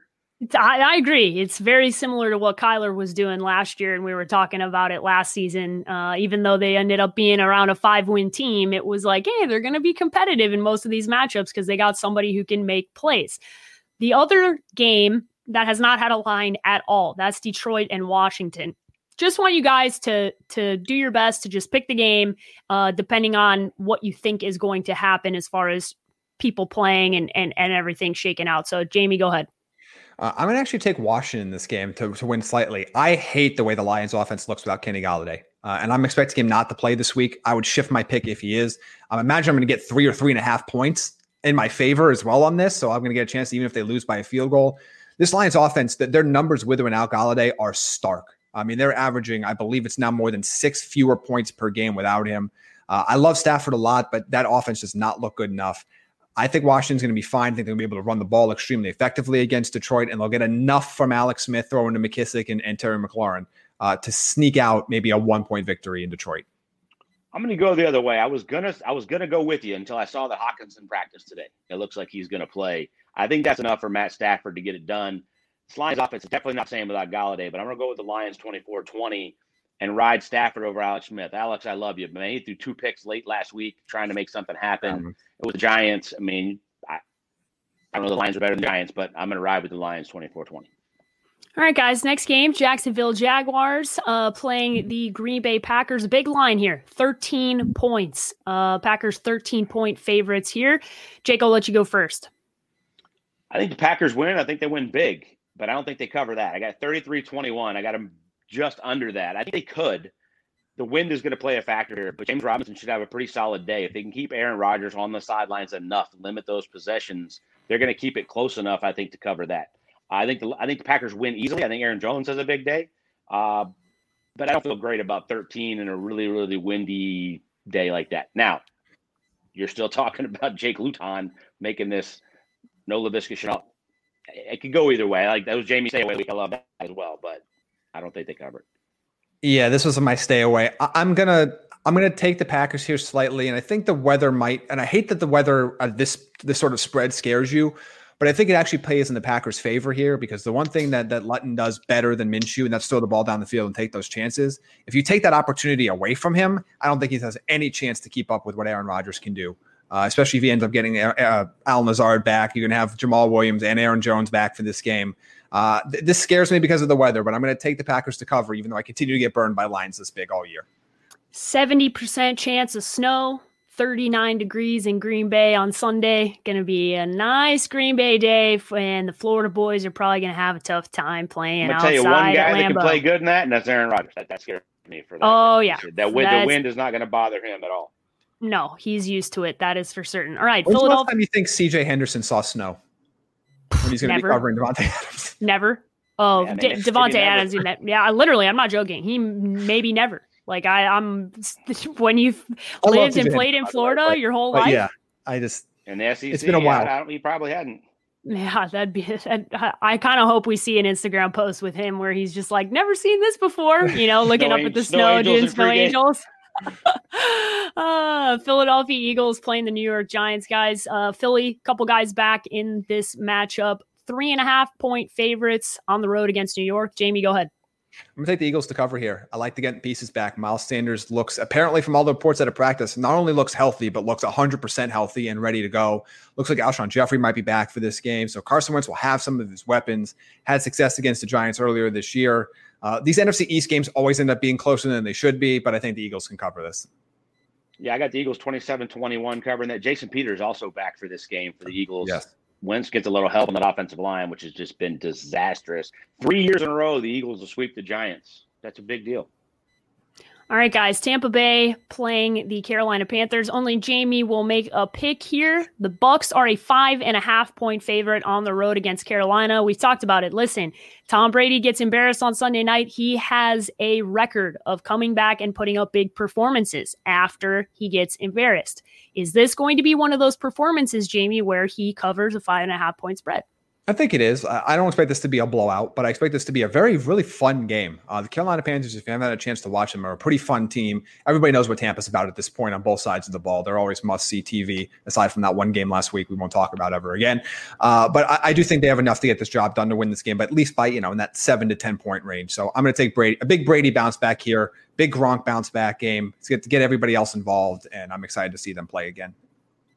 Speaker 3: I, I, agree. It's very similar to what Kyler was doing last year, and we were talking about it last season. Uh, even though they ended up being around a five-win team, it was like, hey, they're going to be competitive in most of these matchups because they got somebody who can make plays. The other game that has not had a line at all, that's Detroit and Washington. Just want you guys to to do your best to just pick the game, uh, depending on what you think is going to happen as far as people playing and and and everything shaking out. So, Jamie, go ahead.
Speaker 4: Uh, I'm to actually take Washington in this game to, to win slightly. I hate the way the Lions offense looks without Kenny Golladay. Uh, and I'm expecting him not to play this week. I would shift my pick if he is. I imagine I'm going to get three or three and a half points in my favor as well on this. So I'm going to get a chance, even if they lose by a field goal. This Lions offense, their numbers with or without Golladay are stark. I mean, they're averaging, I believe it's now more than six fewer points per game without him. Uh, I love Stafford a lot, but that offense does not look good enough. I think Washington's going to be fine. I think they're going to be able to run the ball extremely effectively against Detroit, and they'll get enough from Alex Smith throwing to McKissic and, and Terry McLaurin uh, to sneak out maybe a one point victory in Detroit.
Speaker 5: I'm going to go the other way. I was gonna I was gonna go with you until I saw the Hockenson practice today. It looks like he's going to play. I think that's enough for Matt Stafford to get it done. This Lions offense is definitely not saying without Golladay, but I'm going to go with the Lions 24-20 and ride Stafford over Alex Smith. Alex, I love you, man. He threw two picks late last week trying to make something happen um, with the Giants. I mean, I, I don't know the Lions are better than the Giants, but I'm going to ride with the Lions 24 20.
Speaker 3: All right, guys. Next game, Jacksonville Jaguars uh, playing the Green Bay Packers. Big line here, 13 points. Uh, Packers 13 point favorites here. Jake, I'll let you go first.
Speaker 5: I think the Packers win. I think they win big, but I don't think they cover that. I got 33 21. I got them just under that. I think they could. The wind is going to play a factor here, but James Robinson should have a pretty solid day. If they can keep Aaron Rodgers on the sidelines enough, limit those possessions, they're going to keep it close enough, I think, to cover that. I think the I think the Packers win easily. I think Aaron Jones has a big day, uh, but I don't feel great about 13 in a really really windy day like that. Now, you're still talking about Jake Luton making this no Laviska Shenault. It could go either way. Like that was Jamie say away. I love that as well, but I don't think they cover it.
Speaker 4: Yeah, this was my stay away. I- am gonna I'm gonna take the Packers here slightly, and I think the weather might. And I hate that the weather uh, this this sort of spread scares you, but I think it actually plays in the Packers' favor here because the one thing that that Luton does better than Minshew, and that's throw the ball down the field and take those chances. If you take that opportunity away from him, I don't think he has any chance to keep up with what Aaron Rodgers can do. Uh, especially if he ends up getting uh, uh Allen Lazard back, you're going to have Jamaal Williams and Aaron Jones back for this game. Uh, th- this scares me because of the weather, but I'm going to take the Packers to cover, even though I continue to get burned by lines this big all year.
Speaker 3: 70% chance of snow, 39 degrees in Green Bay on Sunday. Going to be a nice Green Bay day, and the Florida boys are probably going to have a tough time playing I'm outside. tell you one guy that can
Speaker 5: play good in that, and that's Aaron Rodgers. That, that scares me for that.
Speaker 3: Oh yeah,
Speaker 5: that wind, the wind is not going to bother him at all.
Speaker 3: No, he's used to it. That is for certain. All right,
Speaker 4: When's Philadelphia. The last time you think C.J. Henderson saw snow? when he's going to be covering Davante Adams.
Speaker 3: Never. Oh, yeah, De- Davante Adams. Ne- yeah, literally, I'm not joking. He maybe never. Like I, I'm when you've lived and played in Florida but, your whole life.
Speaker 4: Yeah, I just
Speaker 5: in the SEC. It's been a while. I, he probably hadn't.
Speaker 3: Yeah, that'd be. I kind of hope we see an Instagram post with him where he's just like, "Never seen this before," you know, looking up at the snow, snow angels, snow angels. uh, Philadelphia Eagles playing the New York Giants, guys. Uh, Philly, couple guys back in this matchup. Three and a half point favorites on the road against New York. Jamie, go ahead.
Speaker 4: I'm gonna take the Eagles to cover here. I like to get pieces back. Miles Sanders looks apparently from all the reports out of practice, not only looks healthy, but looks 100% healthy and ready to go. Looks like Alshon Jeffery might be back for this game, so Carson Wentz will have some of his weapons. Had success against the Giants earlier this year. Uh, these NFC East games always end up being closer than they should be, but I think the Eagles can cover this.
Speaker 5: Yeah, I got the Eagles 27 21 covering that. Jason Peters also back for this game for the Eagles. Yes. Wentz gets a little help on that offensive line, which has just been disastrous. Three years in a row, the Eagles will sweep the Giants. That's a big deal.
Speaker 3: All right, guys. Tampa Bay playing the Carolina Panthers. Only Jamie will make a pick here. The Bucs are a five and a half point favorite on the road against Carolina. We've talked about it. Listen, Tom Brady gets embarrassed on Sunday night. He has a record of coming back and putting up big performances after he gets embarrassed. Is this going to be one of those performances, Jamie, where he covers a five and a half point spread?
Speaker 4: I think it is. I don't expect this to be a blowout, but I expect this to be a very, really fun game. Uh, the Carolina Panthers, if you haven't had a chance to watch them, are a pretty fun team. Everybody knows what Tampa's about at this point on both sides of the ball. They're always must see TV, aside from that one game last week we won't talk about ever again. Uh, but I, I, do think they have enough to get this job done to win this game, but at least by, you know, in that seven to 10 point range. So I'm going to take Brady, a big Brady bounce back here, big Gronk bounce back game. Let's get to get everybody else involved, and I'm excited to see them play again.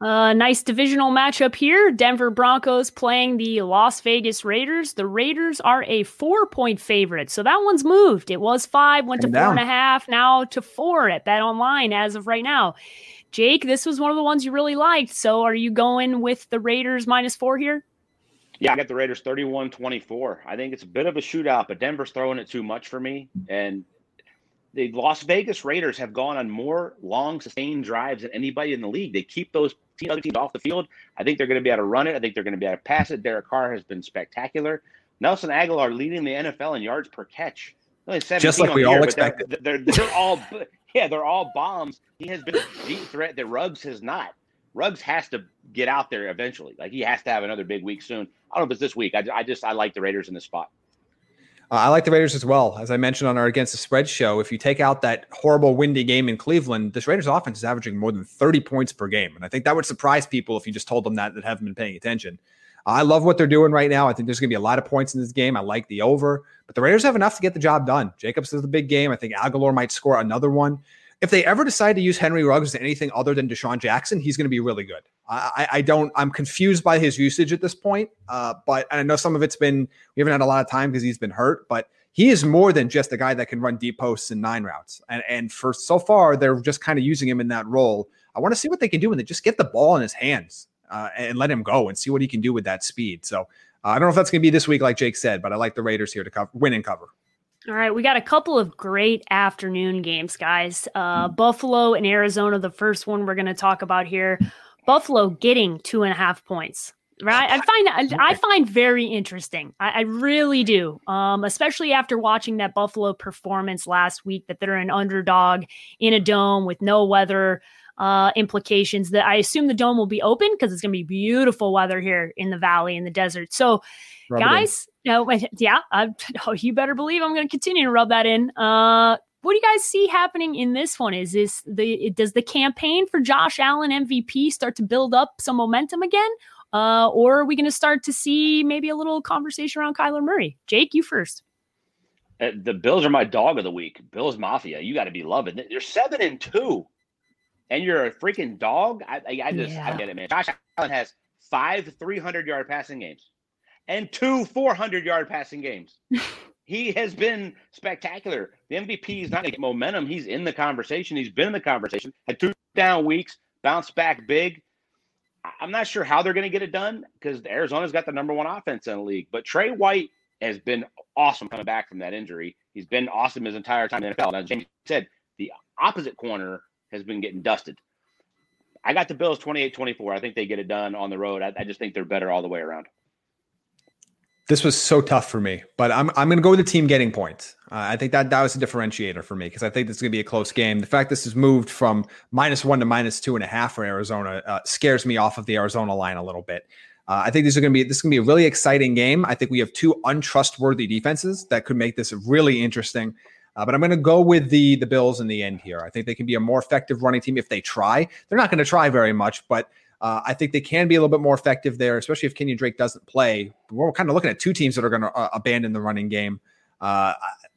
Speaker 3: A nice divisional matchup here. Denver Broncos playing the Las Vegas Raiders. The Raiders are a four point favorite. So that one's moved. It was five, went Came to four down. and a half, now to four at Bet Online as of right now. Jake, this was one of the ones you really liked. So are you going with the Raiders minus four here?
Speaker 5: Yeah, I got the Raiders 31 24. I think it's a bit of a shootout, but Denver's throwing it too much for me. And the Las Vegas Raiders have gone on more long sustained drives than anybody in the league. They keep those other teams off the field. I think they're going to be able to run it. I think they're going to be able to pass it. Derek Carr has been spectacular. Nelson Agholor leading the NFL in yards per catch.
Speaker 4: Just like we all expected.
Speaker 5: They're, they're, they're all yeah, they're all bombs. He has been a deep threat that Ruggs has not. Ruggs has to get out there eventually. Like he has to have another big week soon. I don't know if it's this week. I, I just I like the Raiders in this spot.
Speaker 4: Uh, I like the Raiders as well. As I mentioned on our Against the Spread show, if you take out that horrible windy game in Cleveland, this Raiders offense is averaging more than 30 points per game. And I think that would surprise people if you just told them that that haven't been paying attention. Uh, I love what they're doing right now. I think there's going to be a lot of points in this game. I like the over, but the Raiders have enough to get the job done. Jacobs is the big game. I think Agholor might score another one if they ever decide to use Henry Ruggs as anything other than DeSean Jackson, he's going to be really good. I, I, don't. I'm confused by his usage at this point. Uh, but I know some of it's been we haven't had a lot of time because he's been hurt. But he is more than just a guy that can run deep posts and nine routes. And and for so far, they're just kind of using him in that role. I want to see what they can do when they just get the ball in his hands uh, and let him go and see what he can do with that speed. So uh, I don't know if that's going to be this week, like Jake said, but I like the Raiders here to cover, win and cover.
Speaker 3: All right, we got a couple of great afternoon games, guys. Uh. Buffalo and Arizona, the first one we're going to talk about here. Buffalo getting two and a half points. Right, I find I find very interesting. I, I really do, um, especially after watching that Buffalo performance last week. That they're an underdog in a dome with no weather uh, implications. That I assume the dome will be open because it's going to be beautiful weather here in the valley in the desert. So, Rub guys, no, yeah, uh, oh, you better believe I'm going to continue to rub that in. Uh, what do you guys see happening in this one? Is this the does the campaign for Josh Allen MVP start to build up some momentum again, uh, or are we going to start to see maybe a little conversation around Kyler Murray? Jake, you first.
Speaker 5: Uh, the Bills are my dog of the week. Bills Mafia, you got to be loving it. You're seven and two, and you're a freaking dog. I, I, I just yeah. I get it, man. Josh Allen has five 300 yard passing games and two 400 yard passing games. he has been spectacular. The MVP is not a momentum. He's in the conversation. He's been in the conversation. Had two down weeks, bounced back big. I'm not sure how they're going to get it done because Arizona's got the number one offense in the league. But Trey White has been awesome coming back from that injury. He's been awesome his entire time in the NFL. As James said, the opposite corner has been getting dusted. I got the Bills 28 24. I think they get it done on the road. I, I just think they're better all the way around.
Speaker 4: This was so tough for me, but I'm I'm going to go with the team getting points. Uh, I think that that was a differentiator for me because I think this is going to be a close game. The fact this has moved from minus one to minus two and a half for Arizona uh, scares me off of the Arizona line a little bit. Uh, I think these are going to be this is going to be a really exciting game. I think we have two untrustworthy defenses that could make this really interesting. Uh, but I'm going to go with the the Bills in the end here. I think they can be a more effective running team if they try. They're not going to try very much, but uh, I think they can be a little bit more effective there, especially if Kenyan Drake doesn't play. We're kind of looking at two teams that are going to uh, abandon the running game. Uh,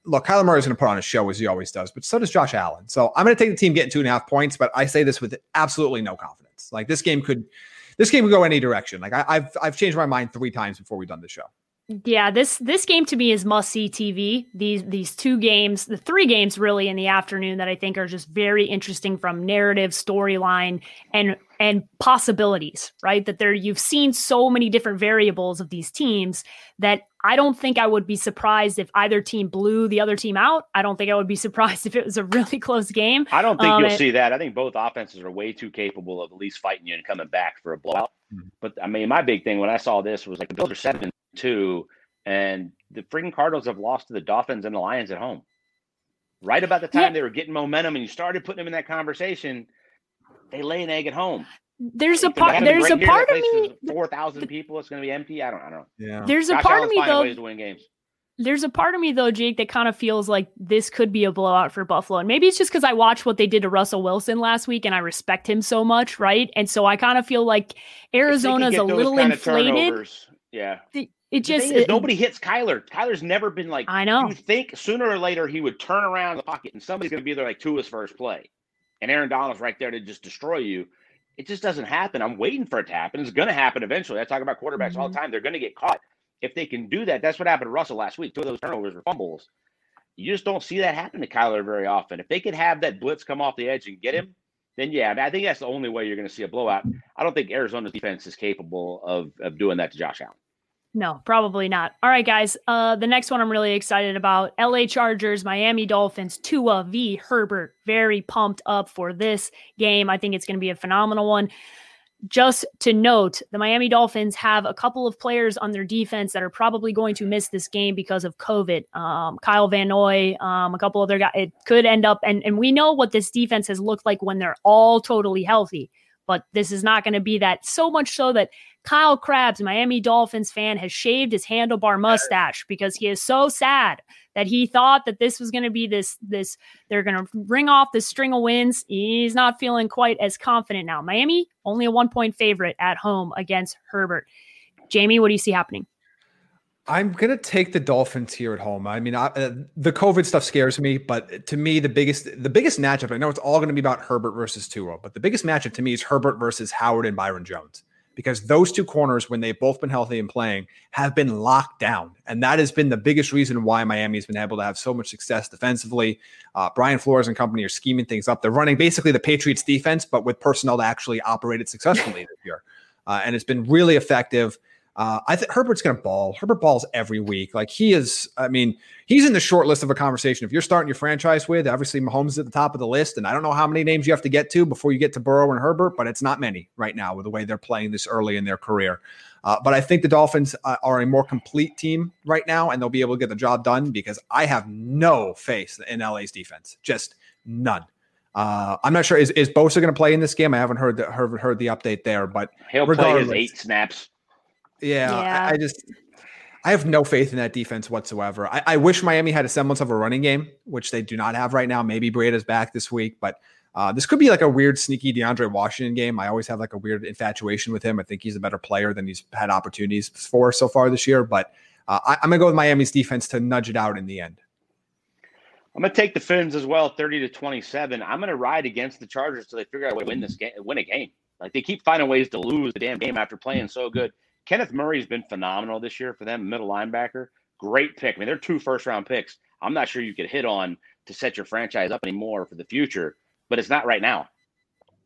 Speaker 4: look, Kyler Murray is going to put on a show as he always does, but so does Josh Allen. So I'm going to take the team getting two and a half points, but I say this with absolutely no confidence. Like this game could, this game could go any direction. Like I, have I've changed my mind three times before we've done this show.
Speaker 3: Yeah, this this game to me is must see TV. These these two games, the three games really in the afternoon that I think are just very interesting from narrative, storyline, and and possibilities. Right, that there you've seen so many different variables of these teams that I don't think I would be surprised if either team blew the other team out. I don't think I would be surprised if it was a really close game.
Speaker 5: I don't think um, you'll and, see that. I think both offenses are way too capable of at least fighting you and coming back for a blowout. Mm-hmm. But I mean, my big thing when I saw this was like the Bills are seven two, and the freaking Cardinals have lost to the Dolphins and the Lions at home. Right about the time yeah. they were getting momentum and you started putting them in that conversation, they lay an egg at home.
Speaker 3: There's a part. There's a part of me.
Speaker 5: Four thousand people. It's going to be empty. I don't. I don't know.
Speaker 3: Yeah. There's a part of me though. Ways to win games. There's a part of me though, Jake, that kind of feels like this could be a blowout for Buffalo, and maybe it's just because I watched what they did to Russell Wilson last week, and I respect him so much, right? And so I kind of feel like Arizona's a little inflated.
Speaker 5: Yeah.
Speaker 3: It just
Speaker 5: is, nobody hits Kyler. Kyler's never been like
Speaker 3: I know.
Speaker 5: You think sooner or later he would turn around the pocket and somebody's going to be there like to his first play, and Aaron Donald's right there to just destroy you. It just doesn't happen. I'm waiting for it to happen. It's going to happen eventually. I talk about quarterbacks mm-hmm. all the time. They're going to get caught. If they can do that, that's what happened to Russell last week. Two of those turnovers were fumbles. You just don't see that happen to Kyler very often. If they could have that blitz come off the edge and get him, then yeah, I, mean, I think that's the only way you're going to see a blowout. I don't think Arizona's defense is capable of, of doing that to Josh Allen.
Speaker 3: No, probably not. All right, guys. Uh, the next one I'm really excited about LA Chargers, Miami Dolphins, Tua v. Herbert. Very pumped up for this game. I think it's going to be a phenomenal one. Just to note, the Miami Dolphins have a couple of players on their defense that are probably going to miss this game because of COVID. Um, Kyle Van Noy, um, a couple other guys. It could end up, and, and we know what this defense has looked like when they're all totally healthy but this is not going to be that. So much so that Kyle Krabs, Miami Dolphins fan, has shaved his handlebar mustache because he is so sad that he thought that this was going to be this this they're going to ring off the string of wins. He's not feeling quite as confident now. Miami only a one point favorite at home against Herbert. Jamie, what do you see happening?
Speaker 4: I'm gonna take the Dolphins here at home. I mean, I, uh, the COVID stuff scares me, but to me, the biggest the biggest matchup. I know it's all to be about Herbert versus Tua, but the biggest matchup to me is Herbert versus Howard and Byron Jones because those two corners, when they've both been healthy and playing, have been locked down, and that has been the biggest reason why Miami has been able to have so much success defensively. Uh, Brian Flores and company are scheming things up. They're running basically the Patriots defense, but with personnel to actually operate it successfully this year, uh, and it's been really effective. Uh, I think Herbert's going to ball. Herbert balls every week. Like he is, I mean, he's in the short list of a conversation. If you're starting your franchise with, obviously Mahomes is at the top of the list, and I don't know how many names you have to get to before you get to Burrow and Herbert, but it's not many right now with the way they're playing this early in their career. Uh, but I think the Dolphins uh, are a more complete team right now, and they'll be able to get the job done because I have no faith in LA's defense, just none. Uh, I'm not sure is is Bosa going to play in this game. I haven't heard the heard, heard the update there, but
Speaker 5: he'll play his eight snaps.
Speaker 4: Yeah, yeah. I, I, just I have no faith in that defense whatsoever. I, I, wish Miami had a semblance of a running game, which they do not have right now. Maybe Breida's back this week, but uh, this could be like a weird, sneaky DeAndre Washington game. I always have like a weird infatuation with him. I think he's a better player than he's had opportunities for so far this year. But uh, I, am gonna go with Miami's defense to nudge it out in the end.
Speaker 5: I'm gonna take the Fins as well, 30 to 27. I'm gonna ride against the Chargers until they figure out a way to win this game, win a game. Like they keep finding ways to lose the damn game after playing so good. Kenneth Murray's been phenomenal this year for them, middle linebacker. Great pick. I mean, they're two first round picks. I'm not sure you could hit on to set your franchise up anymore for the future, but it's not right now.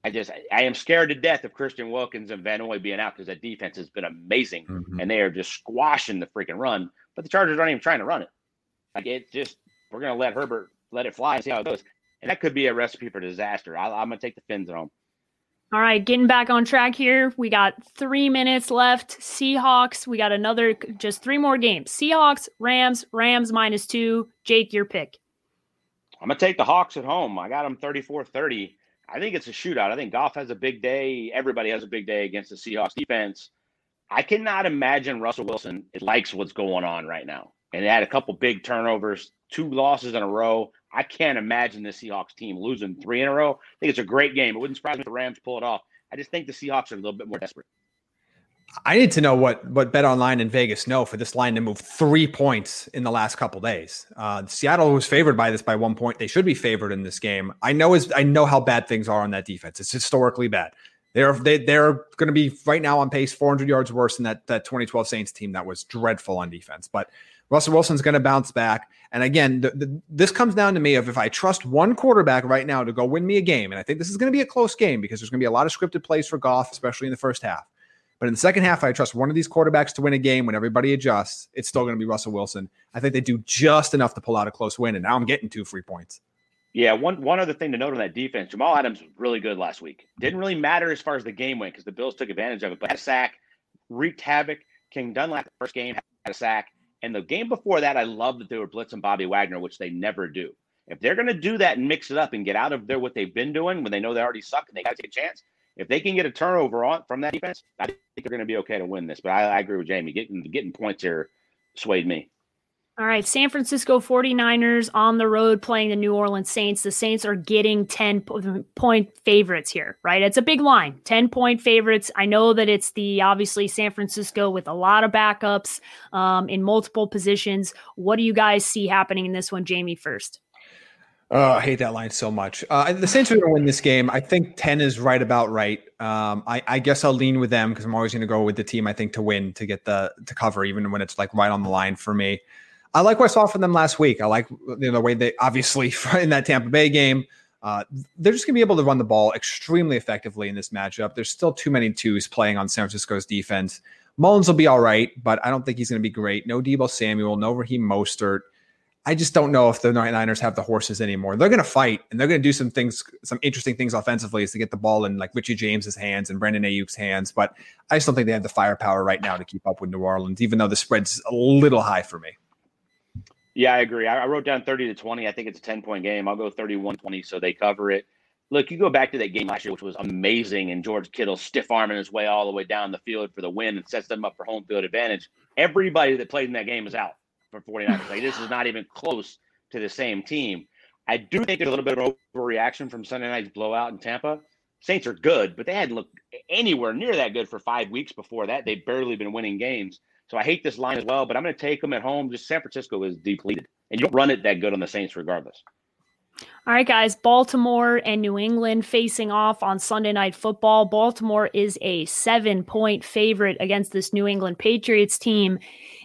Speaker 5: I just I am scared to death of Christian Wilkins and Van Noy being out because that defense has been amazing mm-hmm. and they are just squashing the freaking run. But the Chargers aren't even trying to run it. Like it just we're gonna let Herbert let it fly and see how it goes. And that could be a recipe for disaster. I, am gonna take the fins at home.
Speaker 3: All right, getting back on track here. We got three minutes left. Seahawks. We got another, just three more games. Seahawks, Rams, Rams minus two. Jake, your pick.
Speaker 5: I'm going to take the Hawks at home. I got them 34 30. I think it's a shootout. I think Goff has a big day. Everybody has a big day against the Seahawks defense. I cannot imagine Russell Wilson likes what's going on right now. And they had a couple big turnovers, two losses in a row. I can't imagine the Seahawks team losing three in a row. I think it's a great game. It wouldn't surprise me if the Rams pull it off. I just think the Seahawks are a little bit more desperate.
Speaker 4: I need to know what what Bet Online in Vegas know for this line to move three points in the last couple days. Uh, Seattle was favored by this by one point. They should be favored in this game. I know is I know how bad things are on that defense. It's historically bad. They're they, they're going to be right now on pace 400 yards worse than that that 2012 Saints team that was dreadful on defense. But Russell Wilson's going to bounce back. And again, the, the, this comes down to me of if I trust one quarterback right now to go win me a game, and I think this is going to be a close game because there's going to be a lot of scripted plays for Goff, especially in the first half. But in the second half, I trust one of these quarterbacks to win a game when everybody adjusts. It's still going to be Russell Wilson. I think they do just enough to pull out a close win, and now I'm getting two free points.
Speaker 5: Yeah, one one other thing to note on that defense, Jamal Adams was really good last week. Didn't really matter as far as the game went because the Bills took advantage of it, but had a sack, wreaked havoc. King Dunlap, the first game, had a sack. And the game before that, I love that they were blitzing Bobby Wagner, which they never do. If they're going to do that and mix it up and get out of there what they've been doing when they know they already suck and they got to take a chance, if they can get a turnover on from that defense, I think they're going to be okay to win this. But I, I agree with Jamie. Getting getting points here swayed me.
Speaker 3: All right, San Francisco 49ers on the road playing the New Orleans Saints. The Saints are getting 10 point favorites here, right? It's a big line. 10 point favorites. I know that it's the obviously San Francisco with a lot of backups um, in multiple positions. What do you guys see happening in this one, Jamie, first?
Speaker 4: Oh, I hate that line so much. Uh, the Saints are going to win this game. I think 10 is right about right. Um, I, I, guess I'll lean with them because I'm always going to go with the team I think to win to get the to cover, even when it's like right on the line for me. I like what I saw from them last week. I like you know, the way they obviously in that Tampa Bay game. Uh, they're just going to be able to run the ball extremely effectively in this matchup. There's still too many twos playing on San Francisco's defense. Mullens will be all right, but I don't think he's going to be great. No Deebo Samuel, no Raheem Mostert. I just don't know if the Niners have the horses anymore. They're going to fight and they're going to do some things, some interesting things offensively is to get the ball in like Richie James's hands and Brandon Aiyuk's hands. But I just don't think they have the firepower right now to keep up with New Orleans, even though the spread's a little high for me.
Speaker 5: Yeah, I agree. I, wrote down 30 to 20. I think it's a 10 point game. I'll go 31 20 so they cover it. Look, you go back to that game last year, which was amazing, and George Kittle stiff arming his way all the way down the field for the win and sets them up for home field advantage. Everybody that played in that game is out for 49ers. like, this is not even close to the same team. I do think there's a little bit of overreaction from Sunday night's blowout in Tampa. Saints are good, but they hadn't looked anywhere near that good for five weeks before that. They've barely been winning games. So I hate this line as well, but I'm going to take them at home. Just San Francisco is depleted, and you don't run it that good on the Saints regardless.
Speaker 3: All right, guys. Baltimore and New England facing off on Sunday Night Football. Baltimore is a seven point favorite against this New England Patriots team.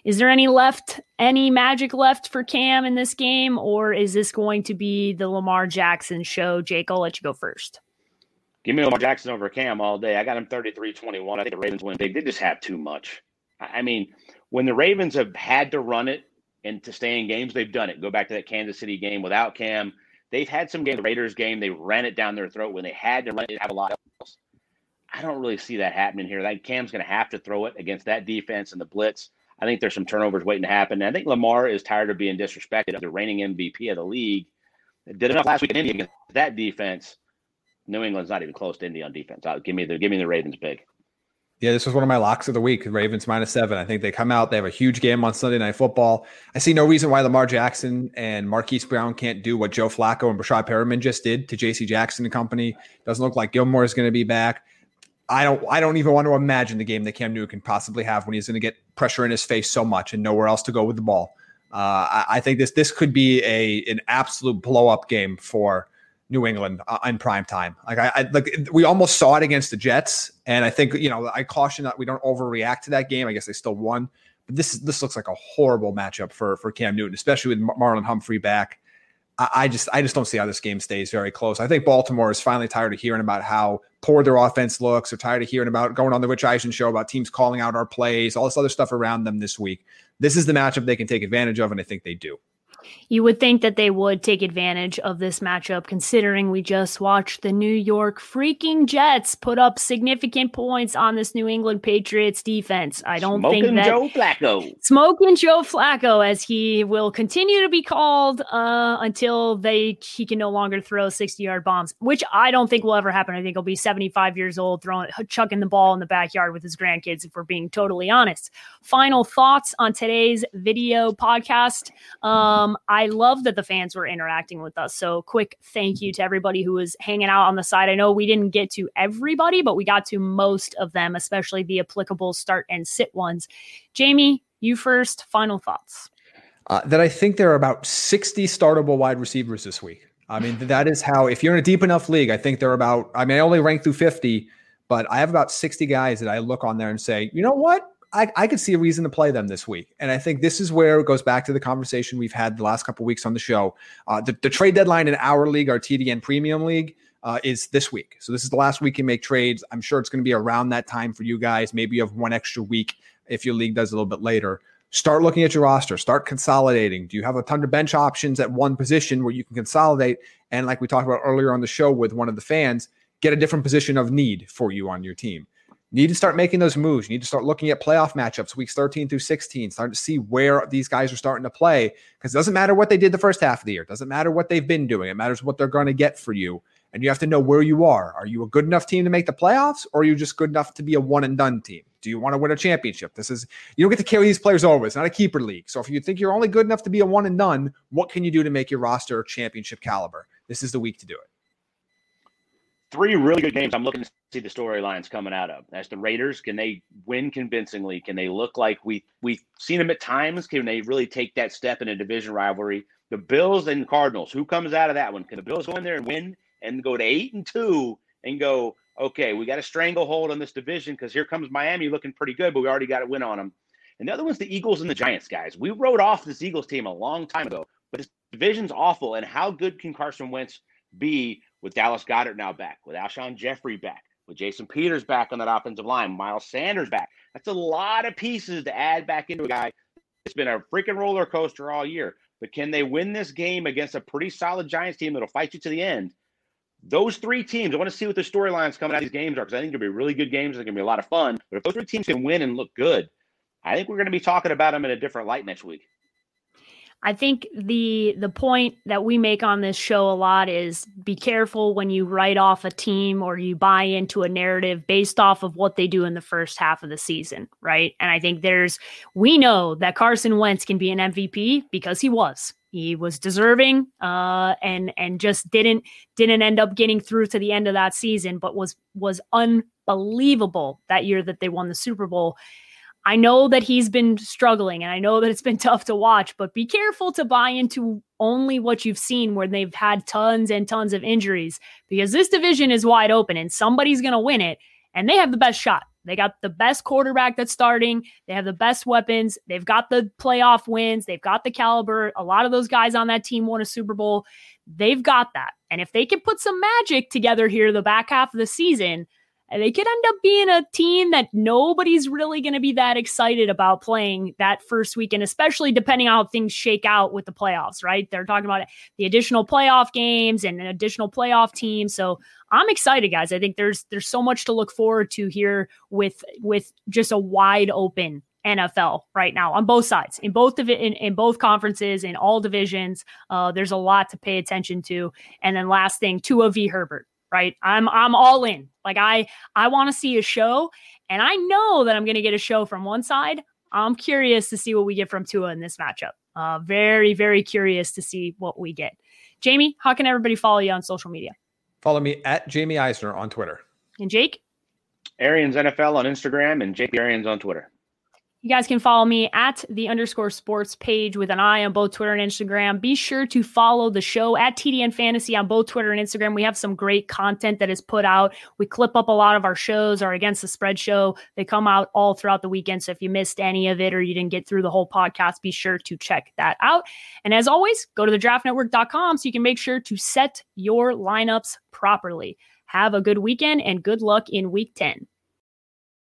Speaker 3: Is there any left, any magic left for Cam in this game, or is this going to be the Lamar Jackson show? Jake, I'll let you go first.
Speaker 5: Give me Lamar Jackson over Cam all day. I got him 33 21. I think the Ravens win big. They just have too much. I mean, when the Ravens have had to run it and to stay in games, they've done it. Go back to that Kansas City game without Cam. They've had some games, the Raiders game, they ran it down their throat when they had to run it, have a lot else. I don't really see that happening here. That Cam's going to have to throw it against that defense and the blitz. I think there's some turnovers waiting to happen. And I think Lamar is tired of being disrespected. The reigning MVP of the league did enough last week in Indy against that defense. New England's not even close to Indy on defense. I'll, give me the give me the Ravens big.
Speaker 4: Yeah, this was one of my locks of the week. Ravens minus seven. I think they come out. They have a huge game on Sunday Night Football. I see no reason why Lamar Jackson and Marquise Brown can't do what Joe Flacco and Breshad Perriman just did to J.C. Jackson and company. Doesn't look like Gilmore is going to be back. I don't. I don't even want to imagine the game that Cam Newton can possibly have when he's going to get pressure in his face so much and nowhere else to go with the ball. Uh, I, I think this this could be a an absolute blow up game for New England uh, in prime time. Like I, I, like we almost saw it against the Jets, and I think you know I caution that we don't overreact to that game. I guess they still won, but this this looks like a horrible matchup for for Cam Newton, especially with Marlon Humphrey back. I, I just I just don't see how this game stays very close. I think Baltimore is finally tired of hearing about how poor their offense looks. They're tired of hearing about going on the Rich Eisen show about teams calling out our plays, all this other stuff around them this week. This is the matchup they can take advantage of, and I think they do.
Speaker 3: You would think that they would take advantage of this matchup, considering we just watched the New York freaking Jets put up significant points on this New England Patriots defense. I don't
Speaker 5: Smoking
Speaker 3: think that
Speaker 5: Joe Flacco,
Speaker 3: smoking Joe Flacco, as he will continue to be called uh, until they he can no longer throw sixty yard bombs, which I don't think will ever happen. I think he'll be seventy five years old, throwing chucking the ball in the backyard with his grandkids. If we're being totally honest. Final thoughts on today's video podcast. Um, I love that the fans were interacting with us. So, quick thank you to everybody who was hanging out on the side. I know we didn't get to everybody, but we got to most of them, especially the applicable start and sit ones. Jamie, you first. Final thoughts.
Speaker 4: Uh, that I think there are about 60 startable wide receivers this week. I mean, that is how, if you're in a deep enough league, I think there are about, I mean, I only rank through 50, but I have about 60 guys that I look on there and say, you know what? I, I could see a reason to play them this week. And I think this is where it goes back to the conversation we've had the last couple weeks on the show. Uh, the, the, trade deadline in our league, our TDN Premium League, uh, is this week. So this is the last week you make trades. I'm sure it's going to be around that time for you guys. Maybe you have one extra week if your league does a little bit later. Start looking at your roster. Start consolidating. Do you have a ton of bench options at one position where you can consolidate? And like we talked about earlier on the show with one of the fans, get a different position of need for you on your team need to start making those moves. You need to start looking at playoff matchups, weeks 13 through 16, starting to see where these guys are starting to play. Because it doesn't matter what they did the first half of the year. It doesn't matter what they've been doing. It matters what they're going to get for you. And you have to know where you are. Are you a good enough team to make the playoffs, or are you just good enough to be a one and done team? Do you want to win a championship? This is you don't get to carry these players over. It's not a keeper league. So if you think you're only good enough to be a one and done, what can you do to make your roster championship caliber? This is the week to do it.
Speaker 5: Three really good games. I'm looking to see the storylines coming out of. As the Raiders, can they win convincingly? Can they look like we we've seen them at times? Can they really take that step in a division rivalry? The Bills and Cardinals. Who comes out of that one? Can the Bills go in there and win and go to eight and two and go? Okay, we got a stranglehold on this division because here comes Miami looking pretty good, but we already got a win on them. And the other one's the Eagles and the Giants, guys. We wrote off this Eagles team a long time ago, but this division's awful. And how good can Carson Wentz be with Dallas Goedert now back, with Alshon Jeffery back, with Jason Peters back on that offensive line, Miles Sanders back? That's a lot of pieces to add back into a guy. It's been a freaking roller coaster all year. But can they win this game against a pretty solid Giants team that'll fight you to the end? Those three teams, I want to see what the storylines coming out of these games are because I think it'll be really good games. They're going to be a lot of fun. But if those three teams can win and look good, I think we're going to be talking about them in a different light next week.
Speaker 3: I think the the point that we make on this show a lot is be careful when you write off a team or you buy into a narrative based off of what they do in the first half of the season, right? And I think there's we know that Carson Wentz can be an MVP because he was. He was deserving uh, and and just didn't didn't end up getting through to the end of that season, but was was unbelievable that year that they won the Super Bowl. I know that he's been struggling and I know that it's been tough to watch, but be careful to buy into only what you've seen where they've had tons and tons of injuries because this division is wide open and somebody's going to win it and they have the best shot. They got the best quarterback that's starting. They have the best weapons. They've got the playoff wins. They've got the caliber. A lot of those guys on that team won a Super Bowl. They've got that. And if they can put some magic together here the back half of the season, they could end up being a team that nobody's really going to be that excited about playing that first weekend, especially depending on how things shake out with the playoffs, right? They're talking about the additional playoff games and an additional playoff team. So I'm excited, guys. I think there's there's so much to look forward to here with with just a wide open NFL right now on both sides, in both in, in both conferences, in all divisions. Uh, there's a lot to pay attention to. And then last thing, Tua v. Herbert right? I'm I'm all in. Like I I want to see a show and I know that I'm going to get a show from one side. I'm curious to see what we get from Tua in this matchup. Uh, very very curious to see what we get. Jamie, how can everybody follow you on social media?
Speaker 4: Follow me at Jamie Eisner on Twitter.
Speaker 3: And Jake?
Speaker 5: Arians NFL on Instagram and Jake Arians on Twitter.
Speaker 3: You guys can follow me at the underscore sports page with an eye on both Twitter and Instagram. Be sure to follow the show at TDN Fantasy on both Twitter and Instagram. We have some great content that is put out. We clip up a lot of our shows, our Against the Spread show. They come out all throughout the weekend. So if you missed any of it or you didn't get through the whole podcast, be sure to check that out. And as always, go to the draftnetwork.com so you can make sure to set your lineups properly. Have a good weekend and good luck in week 10.